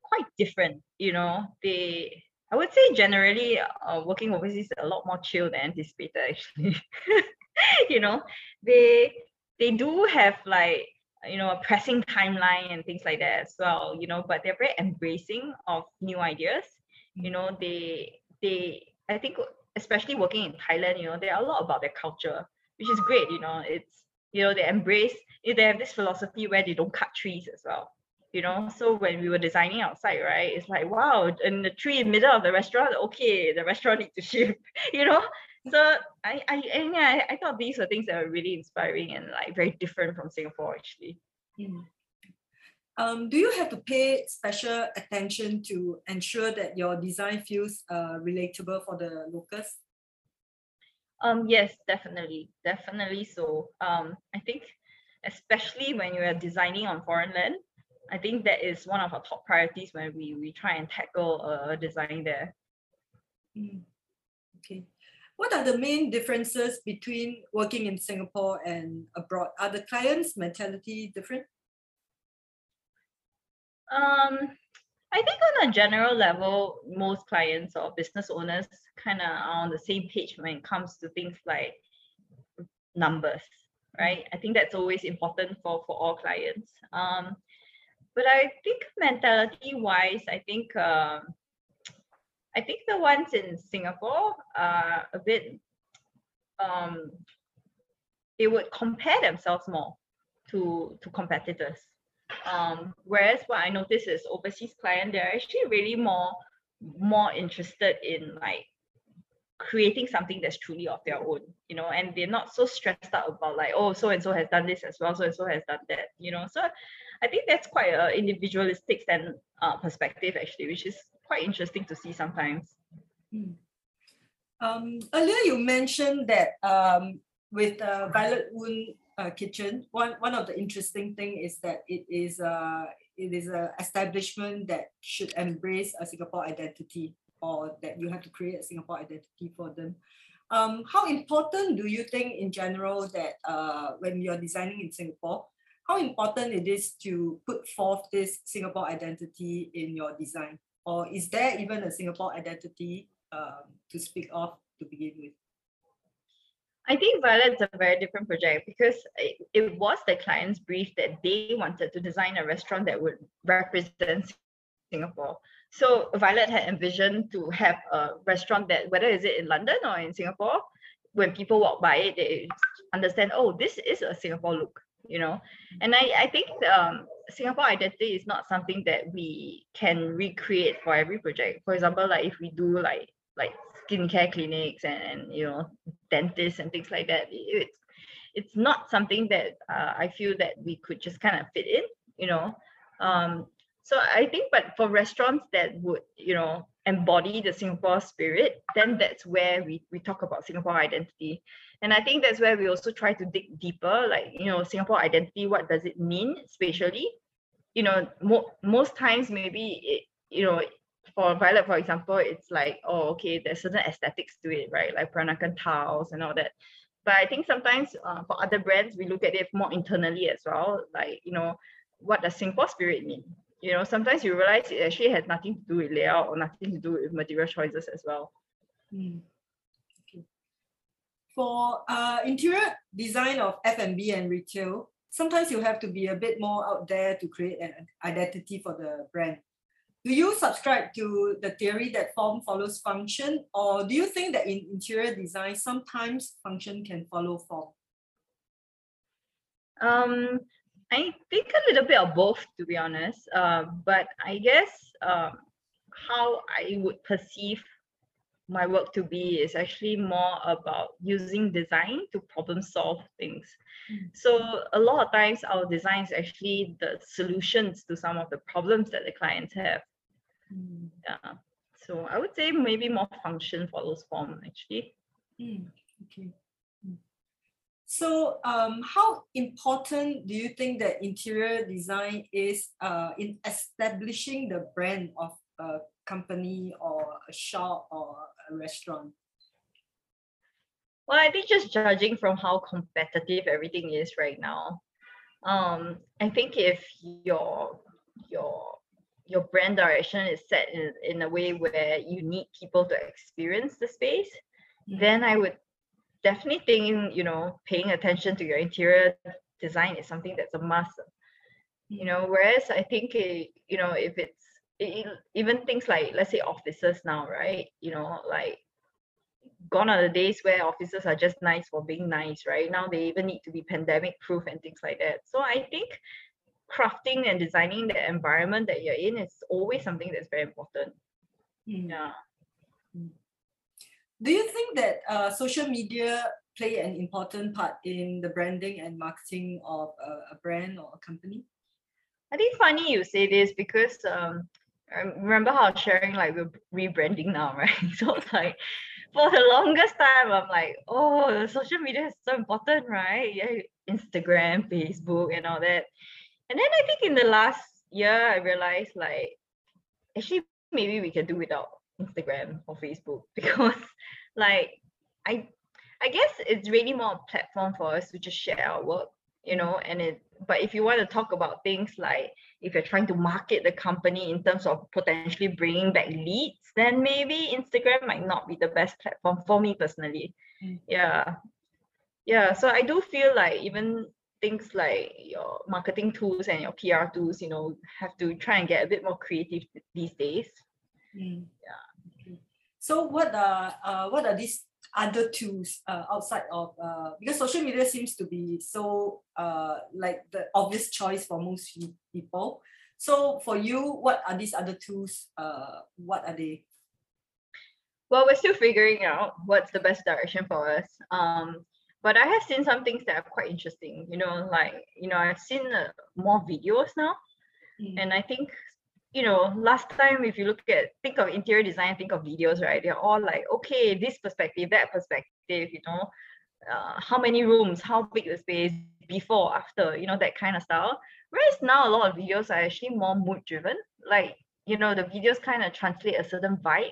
quite different you know. They i would say generally uh, working overseas is a lot more chill than anticipated actually you know they they do have like you know a pressing timeline and things like that as well you know but they're very embracing of new ideas. You know they they i think especially working in thailand you know they're a lot about their culture which is great you know it's you know they embrace they have this philosophy where they don't cut trees as well you know. So when we were designing outside right it's like wow and the tree in the middle of the restaurant okay the restaurant needs to shift you know so I I and yeah, I, I thought these were things that were really inspiring and like very different from Singapore actually. Mm. Um, do you have to pay special attention to ensure that your design feels uh, relatable for the locals? Um yes, definitely, definitely so. Um I think especially when you are designing on foreign land, I think that is one of our top priorities when we we try and tackle a design there. Mm. Okay. What are the main differences between working in Singapore and abroad? Are the clients' mentality different? Um, I think on a general level, most clients or business owners kind of are on the same page when it comes to things like numbers, right? I think that's always important for for all clients. Um, but I think mentality wise, I think um, I think the ones in Singapore are a bit um, they would compare themselves more to to competitors. Um, whereas what I notice is overseas client, they're actually really more more interested in like creating something that's truly of their own, you know, and they're not so stressed out about like, oh, so and so has done this as well, so and so has done that, you know. So I think that's quite a individualistic stand uh, perspective actually, which is quite interesting to see sometimes. Mm. Um, earlier you mentioned that um, with uh, Violet Oon uh, Kitchen, one, one of the interesting thing is that it is uh, it is an establishment that should embrace a Singapore identity or that you have to create a Singapore identity for them. Um, how important do you think in general that uh, when you're designing in Singapore, how important it is to put forth this Singapore identity in your design? Or is there even a Singapore identity um, to speak of to begin with? I think Violet's a very different project because it, it was the client's brief that they wanted to design a restaurant that would represent Singapore. so Violet had envisioned to have a restaurant that whether is it in London or in Singapore, when people walk by it, they understand, oh, this is a Singapore look, you know. And I, I think um, Singapore identity is not something that we can recreate for every project. For example, like if we do like like skincare clinics and, and you know dentists and things like that, it's it's not something that uh, I feel that we could just kind of fit in, you know. Um, so I think, but for restaurants that would, you know, embody the Singapore spirit, then that's where we, we talk about Singapore identity. And I think that's where we also try to dig deeper, like, you know, Singapore identity, what does it mean spatially? You know, mo- most times maybe, it, you know, for Violet, for example, it's like, oh, okay, there's certain aesthetics to it, right? Like Peranakan tiles and all that. But I think sometimes uh, for other brands, we look at it more internally as well. Like, you know, what does Singapore spirit mean? you know, sometimes you realize it actually has nothing to do with layout or nothing to do with material choices as well. Mm. For uh, interior design of F&B and retail, sometimes you have to be a bit more out there to create an identity for the brand. Do you subscribe to the theory that form follows function, or do you think that in interior design, sometimes function can follow form? Um, I think a little bit of both, to be honest. Uh, but I guess um, how I would perceive my work to be is actually more about using design to problem solve things. Mm. So a lot of times our design is actually the solutions to some of the problems that the clients have. Mm. Yeah. So I would say maybe more function follows form actually. Mm. Okay. So um, how important do you think that interior design is uh, in establishing the brand of a company or a shop or a restaurant? Well, I think just judging from how competitive everything is right now, um, I think if your your your brand direction is set in, in a way where you need people to experience the space, mm-hmm. then I would definitely think you know paying attention to your interior design is something that's a must you know whereas i think it, you know if it's it, even things like let's say offices now right? You know like gone are the days where offices are just nice for being nice right? Now they even need to be pandemic proof and things like that. So i think crafting and designing the environment that you're in is always something that's very important. Mm. yeah. Mm do you think that uh, social media play an important part in the branding and marketing of a, a brand or a company? I think funny you say this because um, Remember how I was sharing like we're rebranding now, right? So it's like for the longest time, I'm like, oh, social media is so important, right? Yeah, Instagram, Facebook, and all that. And then I think in the last year, I realized like actually maybe we can do without Instagram or Facebook because like I I guess it's really more a platform for us to just share our work, you know, and it but if you want to talk about things like if you're trying to market the company in terms of potentially bringing back leads, then maybe Instagram might not be the best platform for me personally. Mm. Yeah. Yeah. So I do feel like even things like your marketing tools and your PR tools, you know, have to try and get a bit more creative these days. Mm. Yeah. So what are uh, what are these other tools uh, outside of uh, because social media seems to be so uh, like the obvious choice for most people. So for you, what are these other tools? Uh, what are they? Well, we're still figuring out what's the best direction for us. Um, but I have seen some things that are quite interesting. You know, like you know, I've seen uh, more videos now, mm. and I think you know, last time if you look at think of interior design, think of videos, right? They're all like, okay, this perspective, that perspective, you know, uh, how many rooms, how big the space, before, after, you know, that kind of style. Whereas now a lot of videos are actually more mood driven. Like, you know, the videos kind of translate a certain vibe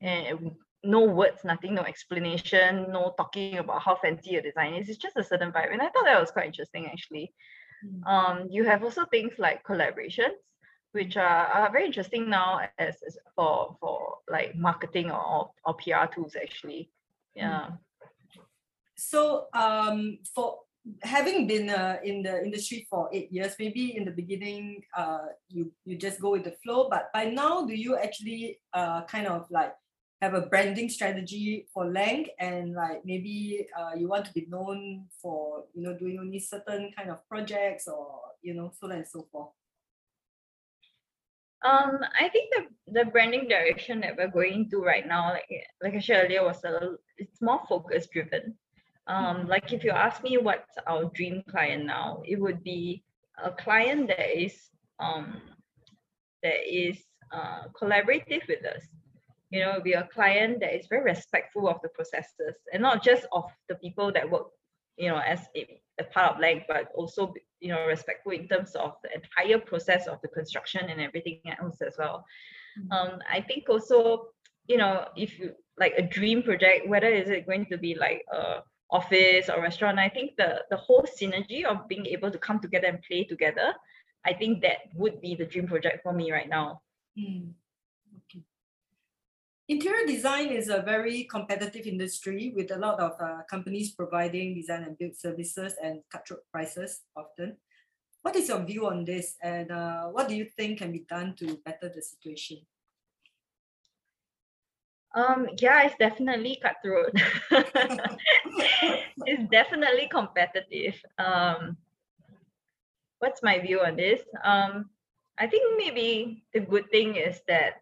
and no words, nothing, no explanation, no talking about how fancy a design is. It's just a certain vibe. And I thought that was quite interesting actually. Mm. Um, you have also things like collaborations which are, are very interesting now as, as for for like marketing or, or PR tools actually. Yeah. So um for having been uh, in the industry for eight years, maybe in the beginning, uh, you you just go with the flow. But by now, do you actually uh, kind of like have a branding strategy for Laank and like maybe uh, you want to be known for you know doing only certain kind of projects, or you know so on and so forth. Um, I think the the branding direction that we're going to right now, like like I shared earlier, was a it's more focus driven. Um, like if you ask me what's our dream client now, it would be a client that is um that is uh, collaborative with us. You know, be a client that is very respectful of the processes and not just of the people that work, you know, as a, a part of Laank, but also you know respectful in terms of the entire process of the construction and everything else as well. Mm-hmm. Um, I think also, you know, if you like a dream project, whether is it going to be like a office or restaurant i think the the whole synergy of being able to come together and play together i think that would be the dream project for me right now mm. Interior design is a very competitive industry with a lot of uh, companies providing design and build services and cutthroat prices often what is your view on this and uh, what do you think can be done to better the situation um, yeah, it's definitely cutthroat. it's definitely competitive. Um, what's my view on this? Um, I think maybe the good thing is that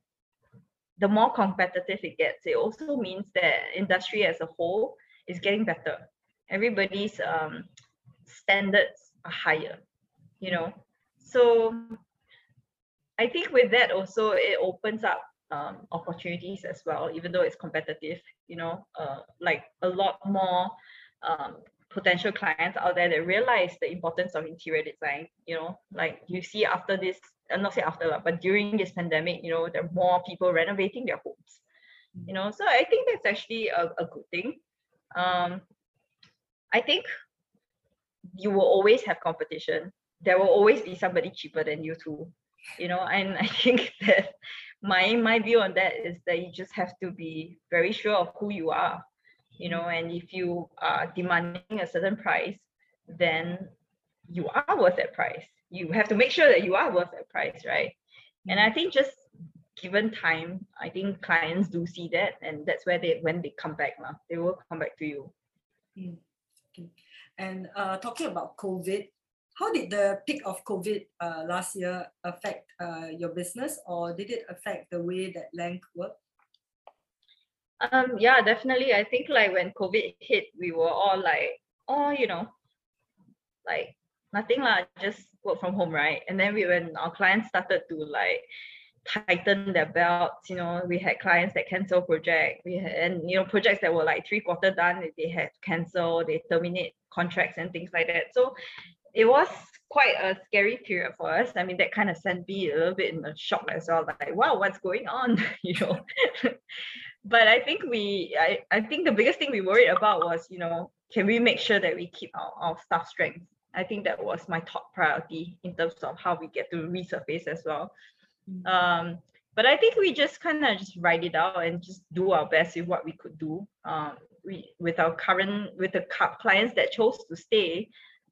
the more competitive it gets, it also means that industry as a whole is getting better. Everybody's um, standards are higher, you know. So I think with that also it opens up um, opportunities as well, even though it's competitive, you know, uh, like a lot more um, potential clients out there that realize the importance of interior design, you know, like you see after this, I'm not say after, but during this pandemic, you know, there are more people renovating their homes, you know, so I think that's actually a, a good thing. Um, I think you will always have competition. There will always be somebody cheaper than you too, you know, and I think that my my view on that is that you just have to be very sure of who you are you know and if you are demanding a certain price then you are worth that price you have to make sure that you are worth that price right and i think just given time i think clients do see that and that's where they when they come back now they will come back to you mm. okay. and uh, talking about covid how did the peak of COVID uh, last year affect uh, your business, or did it affect the way that Laank worked? Um, yeah, definitely. I think like when COVID hit, we were all like, oh, you know, like nothing like just work from home, right? And then we when our clients started to like tighten their belts, you know, we had clients that cancel project. We had and you know projects that were like three quarter done, they had cancel, they terminate contracts and things like that. So it was quite a scary period for us. I mean, that kind of sent me a little bit in a shock as well, like, wow, what's going on? you know. But I think we I, I think the biggest thing we worried about was, you know, can we make sure that we keep our, our staff strength? I think that was my top priority in terms of how we get to resurface as well. Mm-hmm. Um, but I think we just kind of just write it out and just do our best with what we could do. Um, we with our current with the clients that chose to stay,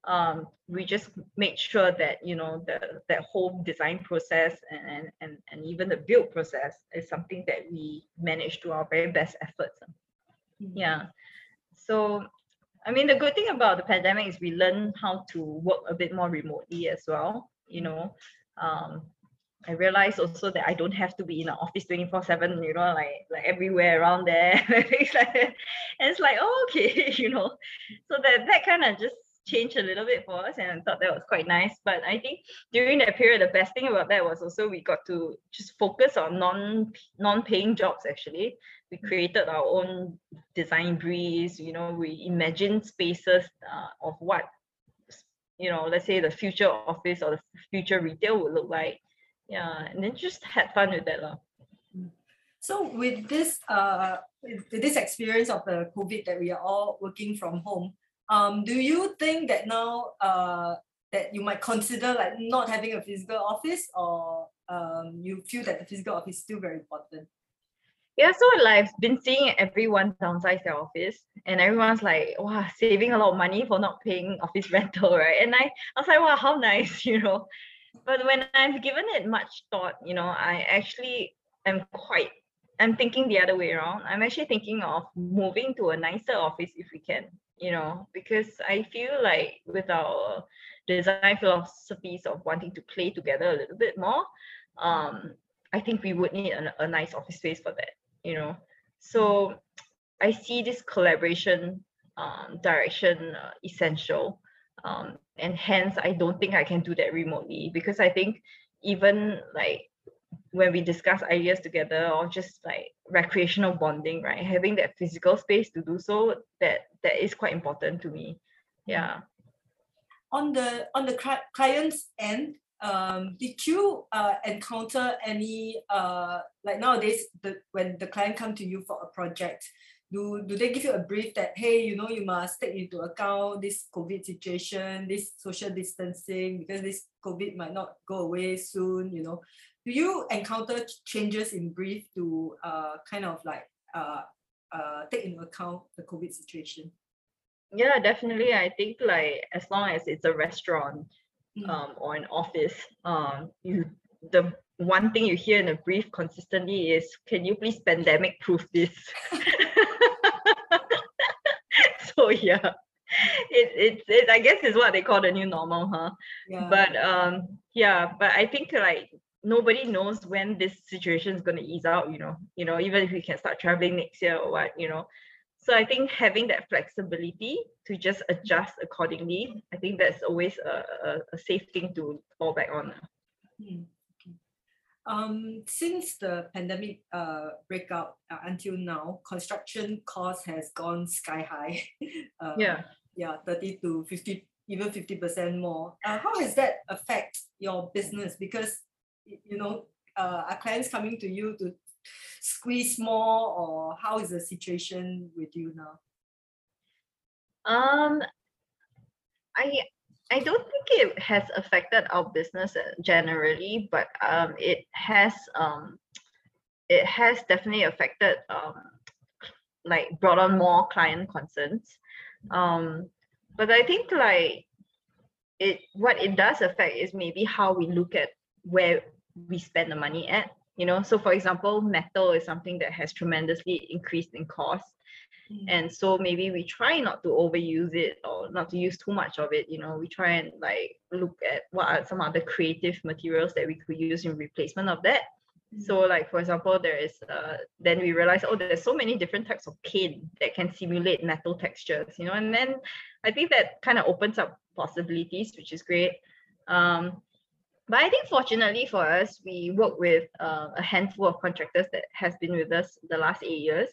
um, we just made sure that you know the that whole design process and, and and even the build process is something that we manage to our very best efforts. Mm-hmm. Yeah. So I mean the good thing about the pandemic is we learn how to work a bit more remotely as well. You know, um, I realized also that I don't have to be in an office 24-7, you know, like like everywhere around there. and it's like, oh, okay, you know. So that that kind of just changed a little bit for us and I thought that was quite nice. But I think during that period, the best thing about that was also we got to just focus on non non-paying jobs actually. We created our own design briefs, you know, we imagined spaces uh, of what you know, let's say the future office or the future retail would look like. Yeah, and then just had fun with that. Lah. So with this uh with this experience of the COVID that we are all working from home, um, do you think that now uh, that you might consider like not having a physical office or um, you feel that the physical office is still very important? Yeah, so like I've been seeing everyone downsize their office, and everyone's like, "Wow, saving a lot of money for not paying office rental, right?" And I, I was like, "Wow, how nice," you know. But when I've given it much thought, you know, I actually am quite. I'm thinking the other way around. I'm actually thinking of moving to a nicer office if we can, you know, because I feel like with our design philosophies of wanting to play together a little bit more, um, I think we would need a, a nice office space for that, you know. So I see this collaboration um, direction uh, essential. Um, and hence, I don't think I can do that remotely because I think even like when we discuss ideas together or just like recreational bonding, right? Having that physical space to do so, that that is quite important to me. Yeah. On the on the client's end, um, did you uh, encounter any uh, like nowadays the when the client come to you for a project do do they give you a brief that hey you know you must take into account this covid situation this social distancing because this covid might not go away soon you know do you encounter changes in brief to uh, kind of like uh, uh, take into account the covid situation yeah definitely i think like as long as it's a restaurant Mm. um, or an office, um, you the one thing you hear in a brief consistently is, "Can you please pandemic proof this?" so yeah, it, it it I guess is what they call the new normal, huh? Yeah. But um, yeah, but I think like nobody knows when this situation is going to ease out. You know, you know, even if we can start traveling next year or what, you know. So I think having that flexibility to just adjust accordingly, I think that's always a, a, a safe thing to fall back on. Hmm. Um, since the pandemic uh, breakout uh, until now, construction cost has gone sky high. uh, yeah. Yeah, 30 to 50, even 50% more. Uh, how does that affect your business? Because, you know, uh, are clients coming to you to squeeze more or how is the situation with you now? Um, I I don't think it has affected our business uh, generally, but um, it has um, it has definitely affected um, like brought on more client concerns. Um, but I think like it what it does affect is maybe how we look at where we spend the money at you know? So for example metal is something that has tremendously increased in cost. Mm. and so maybe we try not to overuse it or not to use too much of it you know? We try and like look at what are some other creative materials that we could use in replacement of that. Mm. so like for example there is uh then we realize oh there's so many different types of paint that can simulate metal textures you know? And then i think that kind of opens up possibilities which is great. Um but I think fortunately for us, we work with uh, a handful of contractors that has been with us the last eight years,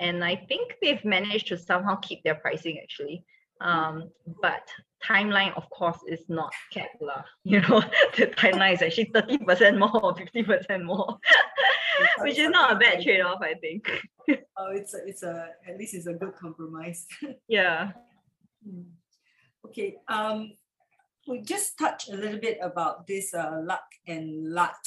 and I think they've managed to somehow keep their pricing actually. Um, but timeline, of course, is not kept. You know, the timeline is actually thirty percent more or fifty percent more, which is not a bad trade-off, I think. oh, it's a, it's a at least it's a good compromise. yeah. Hmm. Okay. Um, we just touch a little bit about this uh, luck and lut.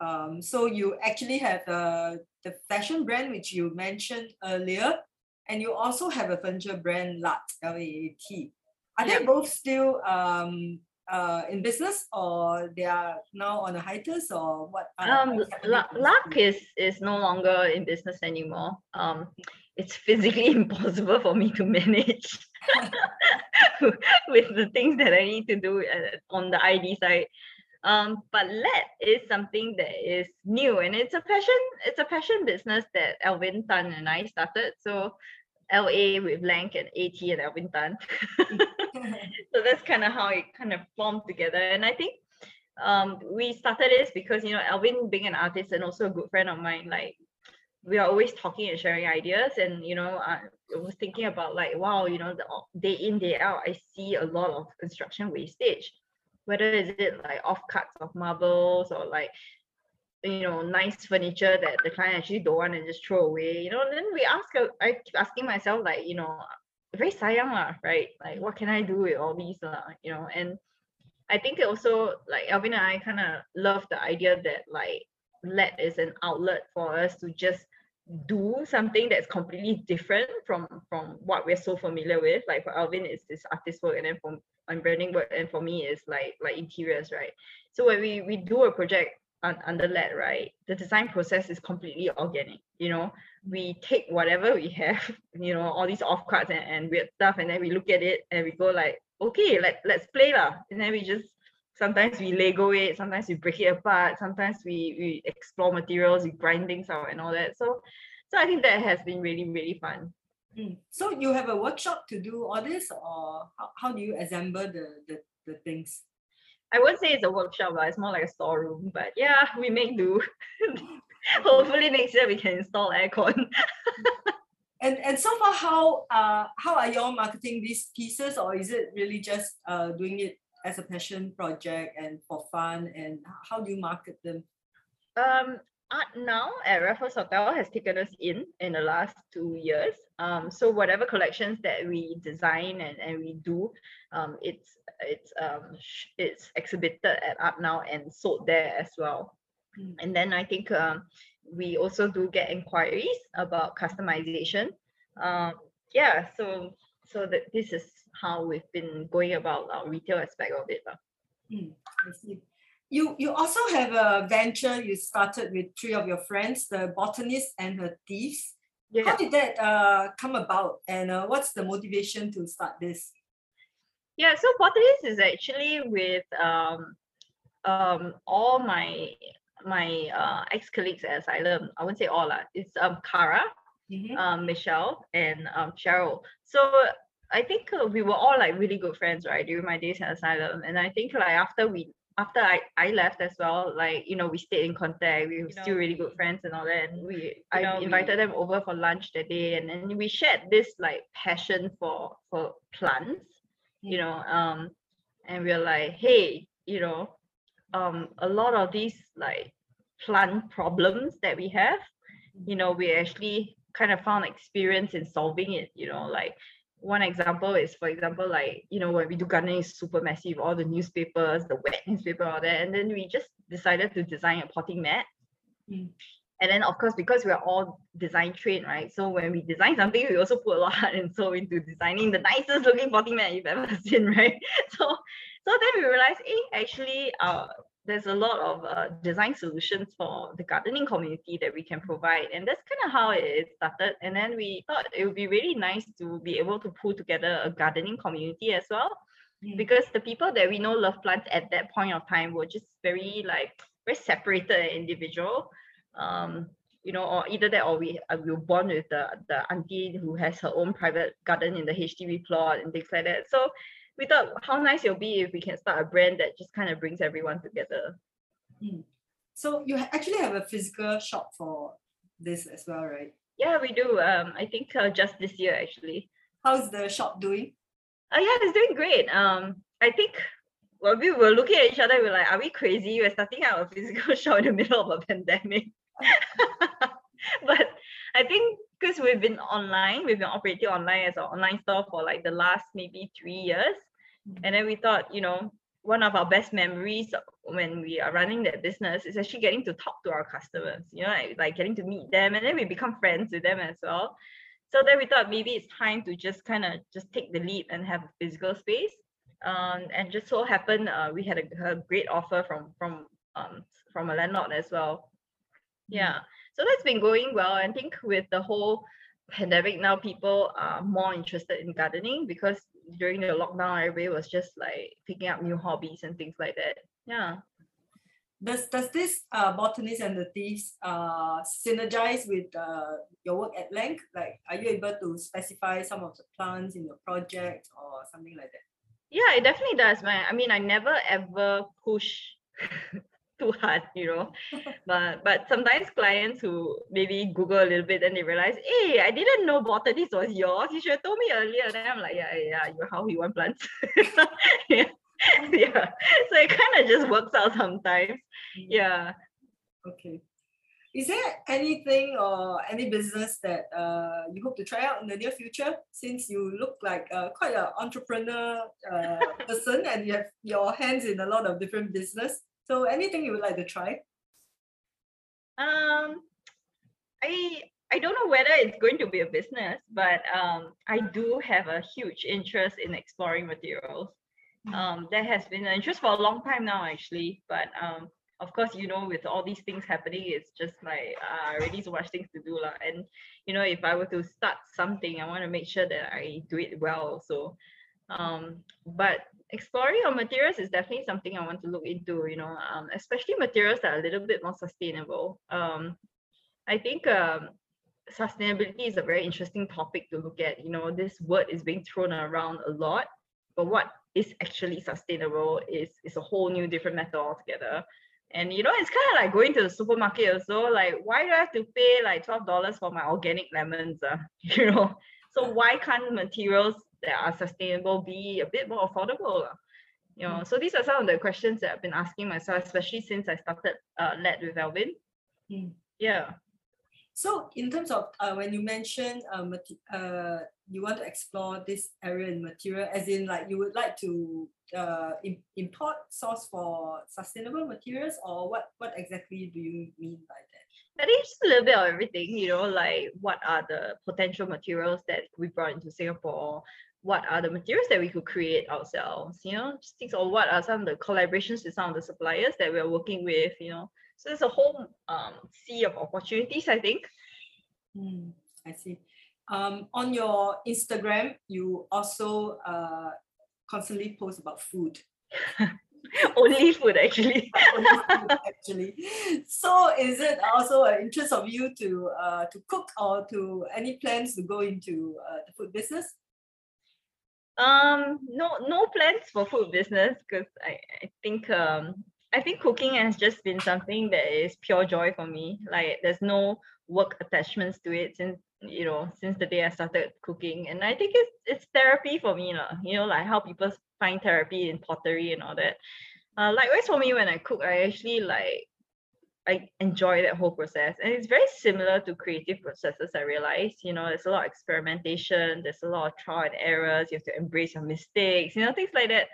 Um, so you actually have uh, the fashion brand which you mentioned earlier, and you also have a furniture brand LAAT L A A T. Are they both still um, uh, in business, or they are now on a hiatus, or what? Um, Luck is is no longer in business anymore. Um, it's physically impossible for me to manage with the things that I need to do uh, on the ID side. Um, but LAAT is something that is new and it's a passion, it's a passion business that Alvin Tan and I started. So LA with Laank and AT and Alvin Tan. so that's kind of how it kind of formed together. And I think um, we started this because you know Alvin being an artist and also a good friend of mine, like we are always talking and sharing ideas and you know I was thinking about like wow you know the day in day out I see a lot of construction wastage. Whether is it like off cuts of marbles or like you know nice furniture that the client actually don't want to just throw away you know then we ask I keep asking myself like you know very sayang lah, right? Like what can I do with all these uh, you know? And I think it also like Alvin and I kind of love the idea that like LAAT is an outlet for us to just do something that's completely different from from what we're so familiar with. Like for Alvin, it's this artist work, and then for and branding work, and for me, it's like like interiors, right? So when we we do a project un, under LAAT, right, the design process is completely organic. You know, mm. we take whatever we have, you know, all these off and, and weird stuff, and then we look at it and we go like, okay, let let's play lah, and then we just sometimes we lego it sometimes we break it apart sometimes we we explore materials we grind things out and all that so so i think that has been really really fun Mm. So you have a workshop to do all this, or how, how do you assemble the, the, the things? i wouldn't say it's a workshop but it's more like a storeroom but yeah we make do hopefully next year we can install aircon And and so far, how uh how are you all marketing these pieces, or is it really just uh doing it as a passion project and for fun? And how do you market them? um art now at raffles hotel has taken us in in the last two years um so whatever collections that we design and, and we do um it's it's um it's exhibited at art now and sold there as well Mm. and then i think um we also do get inquiries about customization um yeah so so that this is how we've been going about our retail aspect of it lah. I see. You you also have a venture you started with three of your friends, the botanist and her thieves. yeah How did that uh come about, and uh, what's the motivation to start this? Yeah, so Portuguese is actually with um um all my my uh ex colleagues at Asylum. I won't say all lah. It's um Cara, Mhm. um Michelle, and um Cheryl. So I think uh, we were all like really good friends, right, during my days at Asylum. And I think like after we after I, I left as well, like you know, we stayed in contact. We were You still know, really good friends and all that. And we I know, we- invited them over for lunch that day, and then we shared this like passion for for plants you Mm. know um and we're like hey you know um a lot of these like plant problems that we have you know we actually kind of found experience in solving it you know like one example is for example like you know when we do gardening is super massive all the newspapers the wet newspaper all that and then we just decided to design a potting mat Mm. and then of course because we're all design trained right so when we design something we also put a lot of heart and soul into designing the nicest looking potting mat you've ever seen right so so then we realized hey actually uh there's a lot of uh, design solutions for the gardening community that we can provide and that's kind of how it started. And then we thought it would be really nice to be able to pull together a gardening community as well Mm. because the people that we know love plants at that point of time were just very like very separated and individual. Um you know or either that or we uh, we were born with the the auntie who has her own private garden in the hdb plot and things like that. So we thought how nice it'll be if we can start a brand that just kind of brings everyone together So you actually have a physical shop for this as well, right? yeah we do um i think uh, just this year actually How's the shop doing? Oh yeah, it's doing great. Um, I think when we were looking at each other. We were like, "Are we crazy? We're starting out a physical shop in the middle of a pandemic." but I think because we've been online, we've been operating online as an online store for like the last maybe three years, and then we thought, you know, one of our best memories when we are running that business is actually getting to talk to our customers. You know, like, like getting to meet them, and then we become friends with them as well. So then we thought maybe it's time to just kind of just take the leap and have a physical space. Um, and just so happened uh, we had a, a great offer from from um, from a landlord as well. Yeah, so that's been going well. I think with the whole pandemic now, people are more interested in gardening because during the lockdown, everybody was just like picking up new hobbies and things like that. Yeah. Does does this uh, botanist and the thieves uh, synergize with uh, your work at Laank? Like, are you able to specify some of the plants in your project or something like that? Yeah, it definitely does, man. I mean, I never ever push too hard, you know. but but sometimes clients who maybe Google a little bit and they realize, hey, I didn't know botanist was yours. You should have told me earlier. Then I'm like, yeah, yeah, yeah, you how you want plants. yeah. yeah. So it kind of just works out sometimes. Yeah. Okay. Is there anything or any business that uh, you hope to try out in the near future? Since you look like uh, quite an entrepreneur uh, person and you have your hands in a lot of different business. So anything you would like to try? Um, I I don't know whether it's going to be a business, but um, I do have a huge interest in exploring materials. Mm. Um, there has been an interest for a long time now, actually. But um, of course, you know, with all these things happening, it's just like uh, already so much things to do, lah. And you know, if I were to start something, I want to make sure that I do it well. So, um, but exploring on materials is definitely something I want to look into. You know, um, especially materials that are a little bit more sustainable. Um, I think um, sustainability is a very interesting topic to look at. You know, this word is being thrown around a lot, but what is actually sustainable is is a whole new different matter altogether. And you know, it's kind of like going to the supermarket also. Like, why do I have to pay like twelve dollars for my organic lemons? Uh? You know, so why can't materials that are sustainable be a bit more affordable? You know, so these are some of the questions that I've been asking myself, especially since I started uh, LAAT with Alvin. Mm. Yeah. So in terms of uh, when you mentioned uh, uh, you want to explore this area in material, as in like you would like to uh, im- import source for sustainable materials, or what what exactly do you mean by that? I think just a little bit of everything, you know, like what are the potential materials that we brought into Singapore? What are the materials that we could create ourselves? You know, just things or what are some of the collaborations with some of the suppliers that we're working with, you know. So there's a whole um, sea of opportunities, I think. Hmm, I see. Um, on your Instagram, you also uh, constantly post about food. Only food, actually. actually. So is it also an interest of you to uh, to cook or to any plans to go into uh, the food business? Um, no, no plans for food business because I, I think um I think cooking has just been something that is pure joy for me. Like there's no work attachments to it since you know since the day I started cooking, and I think it's it's therapy for me, lah. You know, like how people find therapy in pottery and all that. Uh, likewise for me when I cook, I actually like I enjoy that whole process, and it's very similar to creative processes. I realize, you know, there's a lot of experimentation, there's a lot of trial and errors. You have to embrace your mistakes, you know, things like that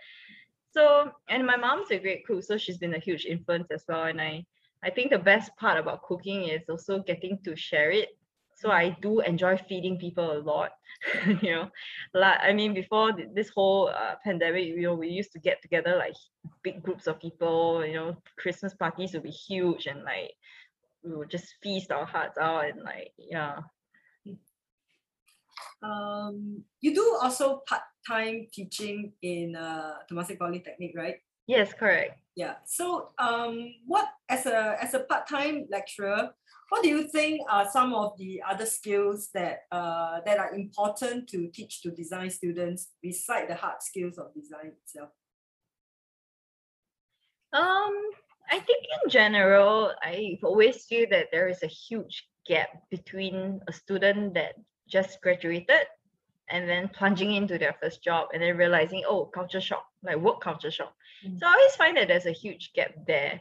so and my mom's a great cook so she's been a huge influence as well and i i think the best part about cooking is also getting to share it so i do enjoy feeding people a lot you know like i mean before this whole uh, pandemic you know we used to get together like big groups of people you know christmas parties would be huge and like we would just feast our hearts out and like yeah Um, you do also part-time teaching in uh, Temasek Polytechnic, right? yes correct Yeah. So um, what as a as a part-time lecturer, what do you think are some of the other skills that uh, that are important to teach to design students beside the hard skills of design itself? Um, I think in general, I always feel that there is a huge gap between a student that just graduated and then plunging into their first job and then realizing, oh, culture shock, like work culture shock. Mm. So I always find that there's a huge gap there.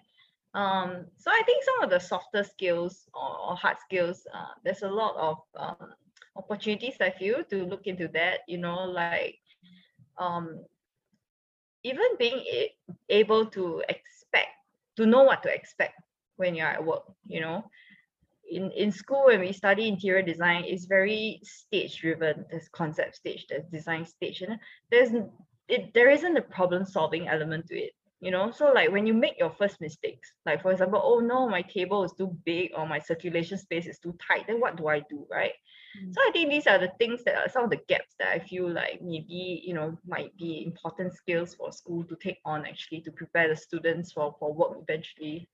Um, so I think some of the softer skills or, hard skills, uh, there's a lot of um, opportunities I feel to look into that, you know, like um, even being able to expect to know what to expect when you're at work you know. In in school when we study interior design it's very stage driven there's concept stage there's design stage and there's it there isn't a problem solving element to it you know so like when you make your first mistakes like for example oh no my table is too big or my circulation space is too tight then what do i do right Mm. so i think these are the things that are some of the gaps that i feel like maybe you know might be important skills for school to take on actually to prepare the students for for work eventually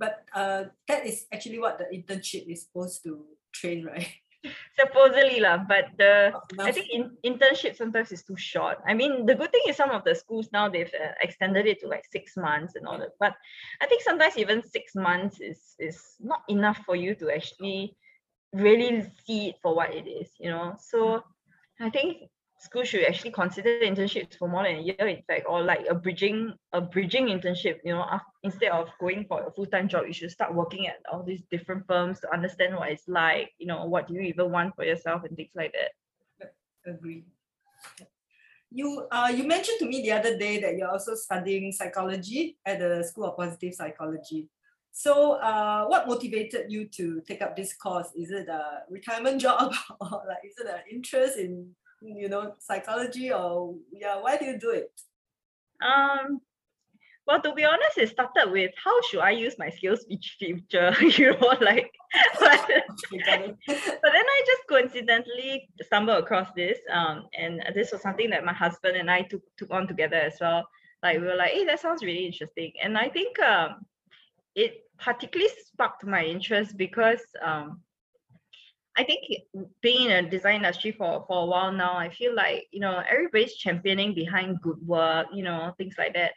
But uh, that is actually what the internship is supposed to train, right? Supposedly lah but the I think in, internship sometimes is too short. I mean, the good thing is some of the schools now they've uh, extended it to like six months and all that. But I think sometimes even six months is is not enough for you to actually really see it for what it is. You know, so I think schools should actually consider internships for more than a year, in fact, or like a bridging a bridging internship. You know, af- instead of going for a full time job, you should start working at all these different firms to understand what it's like. You know, what do you even want for yourself and things like that. Agree. You uh you mentioned to me the other day that you're also studying psychology at the School of Positive Psychology. So, uh, what motivated you to take up this course? Is it a retirement job, or like is it an interest in you know psychology, or yeah? Why do you do it? Um, well, to be honest, it started with how should I use my skills in future, you know, like. But, but then I just coincidentally stumbled across this, um, and this was something that my husband and I took took on together as well. Like we were like, hey, that sounds really interesting, and I think um, it particularly sparked my interest because um, I think being in a design industry for, for a while now, I feel like, you know, everybody's championing behind good work, you know, things like that.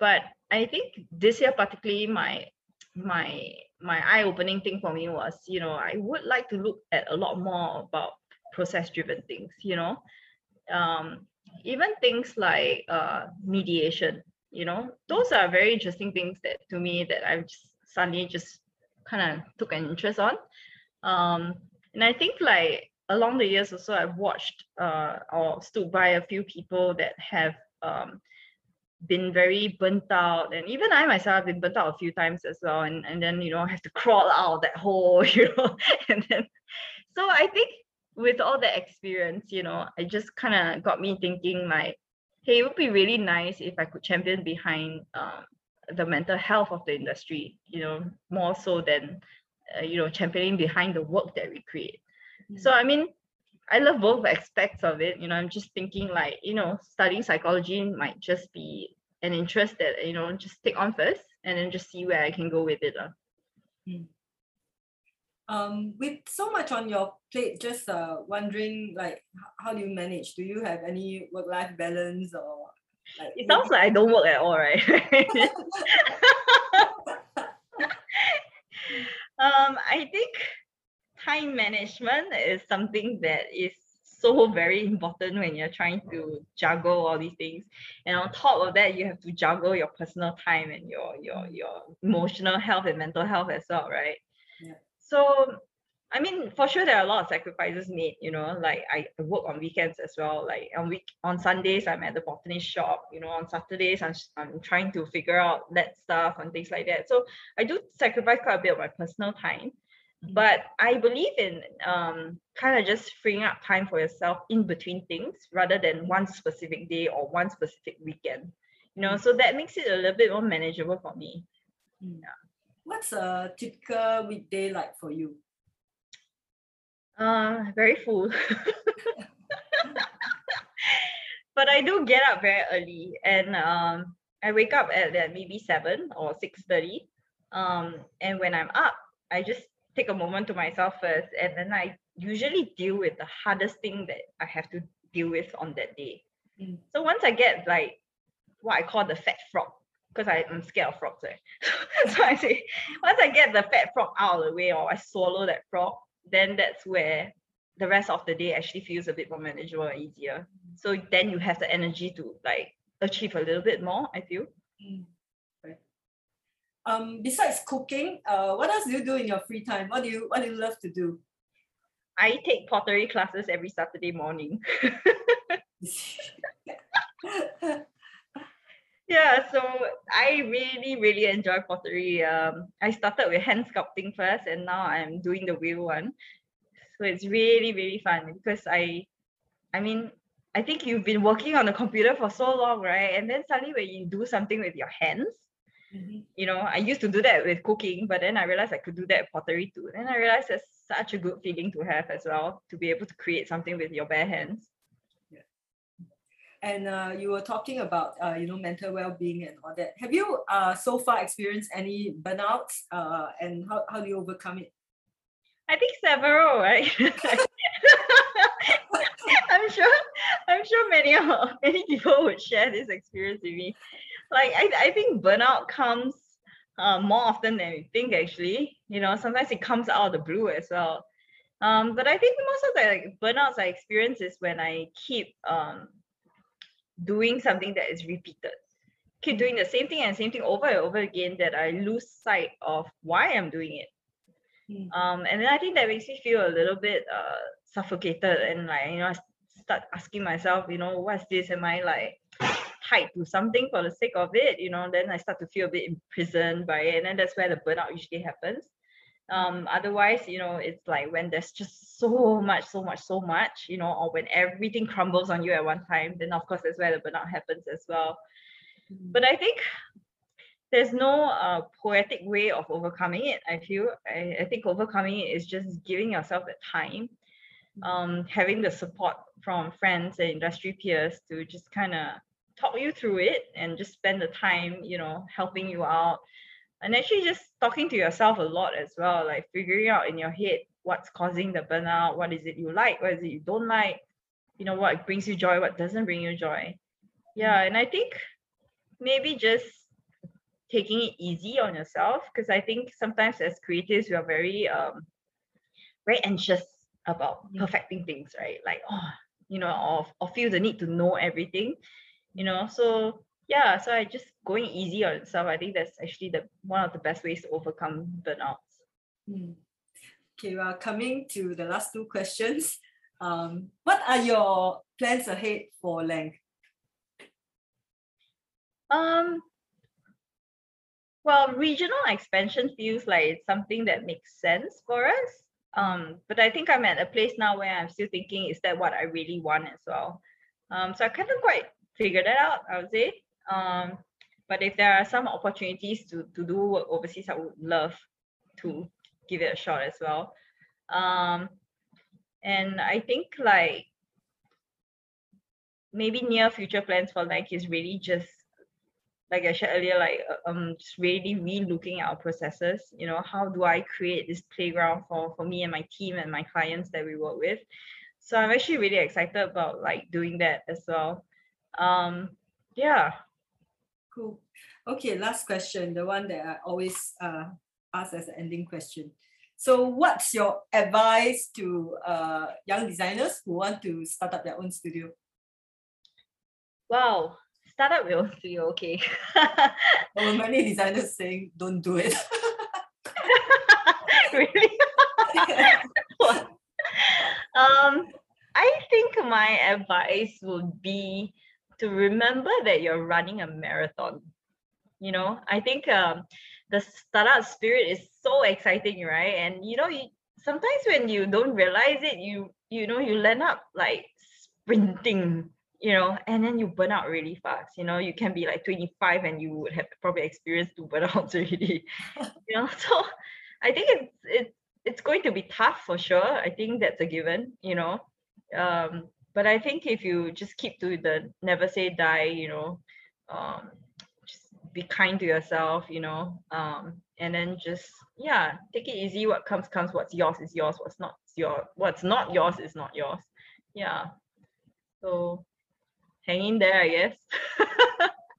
But I think this year particularly my my my eye-opening thing for me was, you know, I would like to look at a lot more about process-driven things, you know. Um, even things like uh, mediation, you know, those are very interesting things that to me that I've just suddenly just kind of took an interest on. Um, and I think like along the years also I've watched uh, or stood by a few people that have um, been very burnt out. And even I myself have been burnt out a few times as well. And, and then you know have to crawl out of that hole you know. And then so I think with all the experience you know it just kind of got me thinking like hey it would be really nice if I could champion behind um, the mental health of the industry you know more so than uh, you know championing behind the work that we create mm-hmm. so I mean I love both aspects of it. You know, I'm just thinking like, you know, studying psychology might just be an interest that, you know, just take on first and then just see where I can go with it. Uh. Mm. Um, with so much on your plate, just uh, wondering like how do you manage? Do you have any work-life balance or like it sounds like I don't work at all, right? um, I think time management is something that is so very important when you're trying to juggle all these things and on top of that you have to juggle your personal time and your your your emotional health and mental health as well right yeah. so I mean, for sure, there are a lot of sacrifices made. You know, like I work on weekends as well. Like on week on Sundays, I'm at the botanist shop. You know, on Saturdays, I'm I'm trying to figure out that stuff and things like that. So I do sacrifice quite a bit of my personal time but i believe in um, kind of just freeing up time for yourself in between things rather than one specific day or one specific weekend you know so that makes it a little bit more manageable for me hmm. yeah. what's a typical weekday like for you uh very full but i do get up very early and um i wake up at, at maybe 7 or 6 30 um and when i'm up i just take a moment to myself first and then I usually deal with the hardest thing that I have to deal with on that day. Mm. So once I get like what I call the fat frog, because I'm scared of frogs, right? so I say, once I get the fat frog out of the way or I swallow that frog, then that's where the rest of the day actually feels a bit more manageable and easier. So then you have the energy to like achieve a little bit more, I feel. Mm um, besides cooking, uh, what else do you do in your free time? What do you what do you love to do? I take pottery classes every Saturday morning. yeah, so I really, really enjoy pottery. Um, I started with hand sculpting first, and now I'm doing the wheel one. So it's really, really fun because I, I mean, I think you've been working on the computer for so long, right? And then suddenly when you do something with your hands, Mm-hmm. You know, I used to do that with cooking, but then I realized I could do that pottery too. Then I realized it's such a good feeling to have as well, to be able to create something with your bare hands. And uh, you were talking about uh, you know mental well-being and all that. Have you uh, so far experienced any burnouts uh, and how, how do you overcome it? I think several, right? I'm sure I'm sure many many people would share this experience with me like I, I think burnout comes uh, more often than we think actually you know sometimes it comes out of the blue as well um, but I think most of the like, burnouts I experience is when I keep um, doing something that is repeated keep doing the same thing and same thing over and over again that I lose sight of why I'm doing it mm. um, and then I think that makes me feel a little bit uh, suffocated and like you know I start asking myself you know what's this am I like tied to something for the sake of it, you know, then I start to feel a bit imprisoned by it. And then that's where the burnout usually happens. Um, otherwise, you know, it's like when there's just so much, so much, so much, you know, or when everything crumbles on you at one time, then of course that's where the burnout happens as well. Mm-hmm. But I think there's no uh, poetic way of overcoming it. I feel I, I think overcoming it is just giving yourself the time, mm-hmm. um, having the support from friends and industry peers to just kind of talk you through it and just spend the time, you know, helping you out and actually just talking to yourself a lot as well like figuring out in your head what's causing the burnout what is it you like what is it you don't like you know what brings you joy what doesn't bring you joy. Yeah and i think maybe just taking it easy on yourself because i think sometimes as creatives we are very um very anxious about perfecting things right? Like oh you know or, or feel the need to know everything you know? So yeah so i just going easy on itself i think that's actually the one of the best ways to overcome burnouts. Mm. Okay well coming to the last two questions. Um, what are your plans ahead for Laank um well regional expansion feels like it's something that makes sense for us. Um, but i think i'm at a place now where i'm still thinking is that what i really want as well? Um, so i of quite figured that out i would say. Um, but if there are some opportunities to, to do work overseas, I would love to give it a shot as well. Um, and I think like maybe near future plans for like is really just like I shared earlier, like uh, um just really re-looking at our processes. You know, how do I create this playground for for me and my team and my clients that we work with? So I'm actually really excited about like doing that as well. Um, yeah, Cool. Okay, last question, the one that I always uh, ask as an ending question. So, what's your advice to uh, young designers who want to start up their own studio? Wow, start up your studio, okay. well, many designers saying don't do it. really? um, I think my advice would be to remember that you're running a marathon. You know, I think um, the startup spirit is so exciting, right? And you know, you, sometimes when you don't realize it, you you know, you land up like sprinting you know, and then you burn out really fast. You know, you can be like 25 and you would have probably experienced two burnouts already. you know, so I think it's it's it's going to be tough for sure. I think that's a given, you know. Um, but I think if you just keep to the never say die, you know, um, be kind to yourself, you know, um, and then just yeah, take it easy. What comes comes. What's yours is yours. What's not your what's not yours is not yours. Yeah. So hang in there, I guess.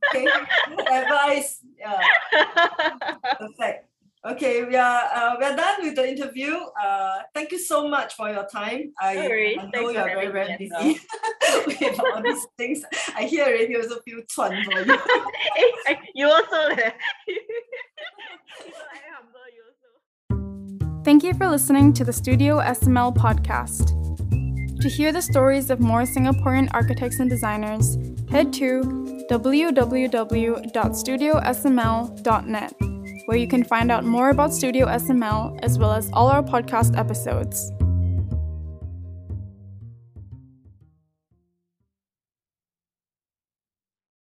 okay, advice. Yeah. Perfect. Okay, we are uh, we're done with the interview. Uh, thank you so much for your time. I, I know you are very very busy with all these things. I hear already also feel chuan for you. you also. Thank you for listening to the Studio SML podcast. To hear the stories of more Singaporean architects and designers, head to www.studiosml.net where you can find out more about Studio SML as well as all our podcast episodes.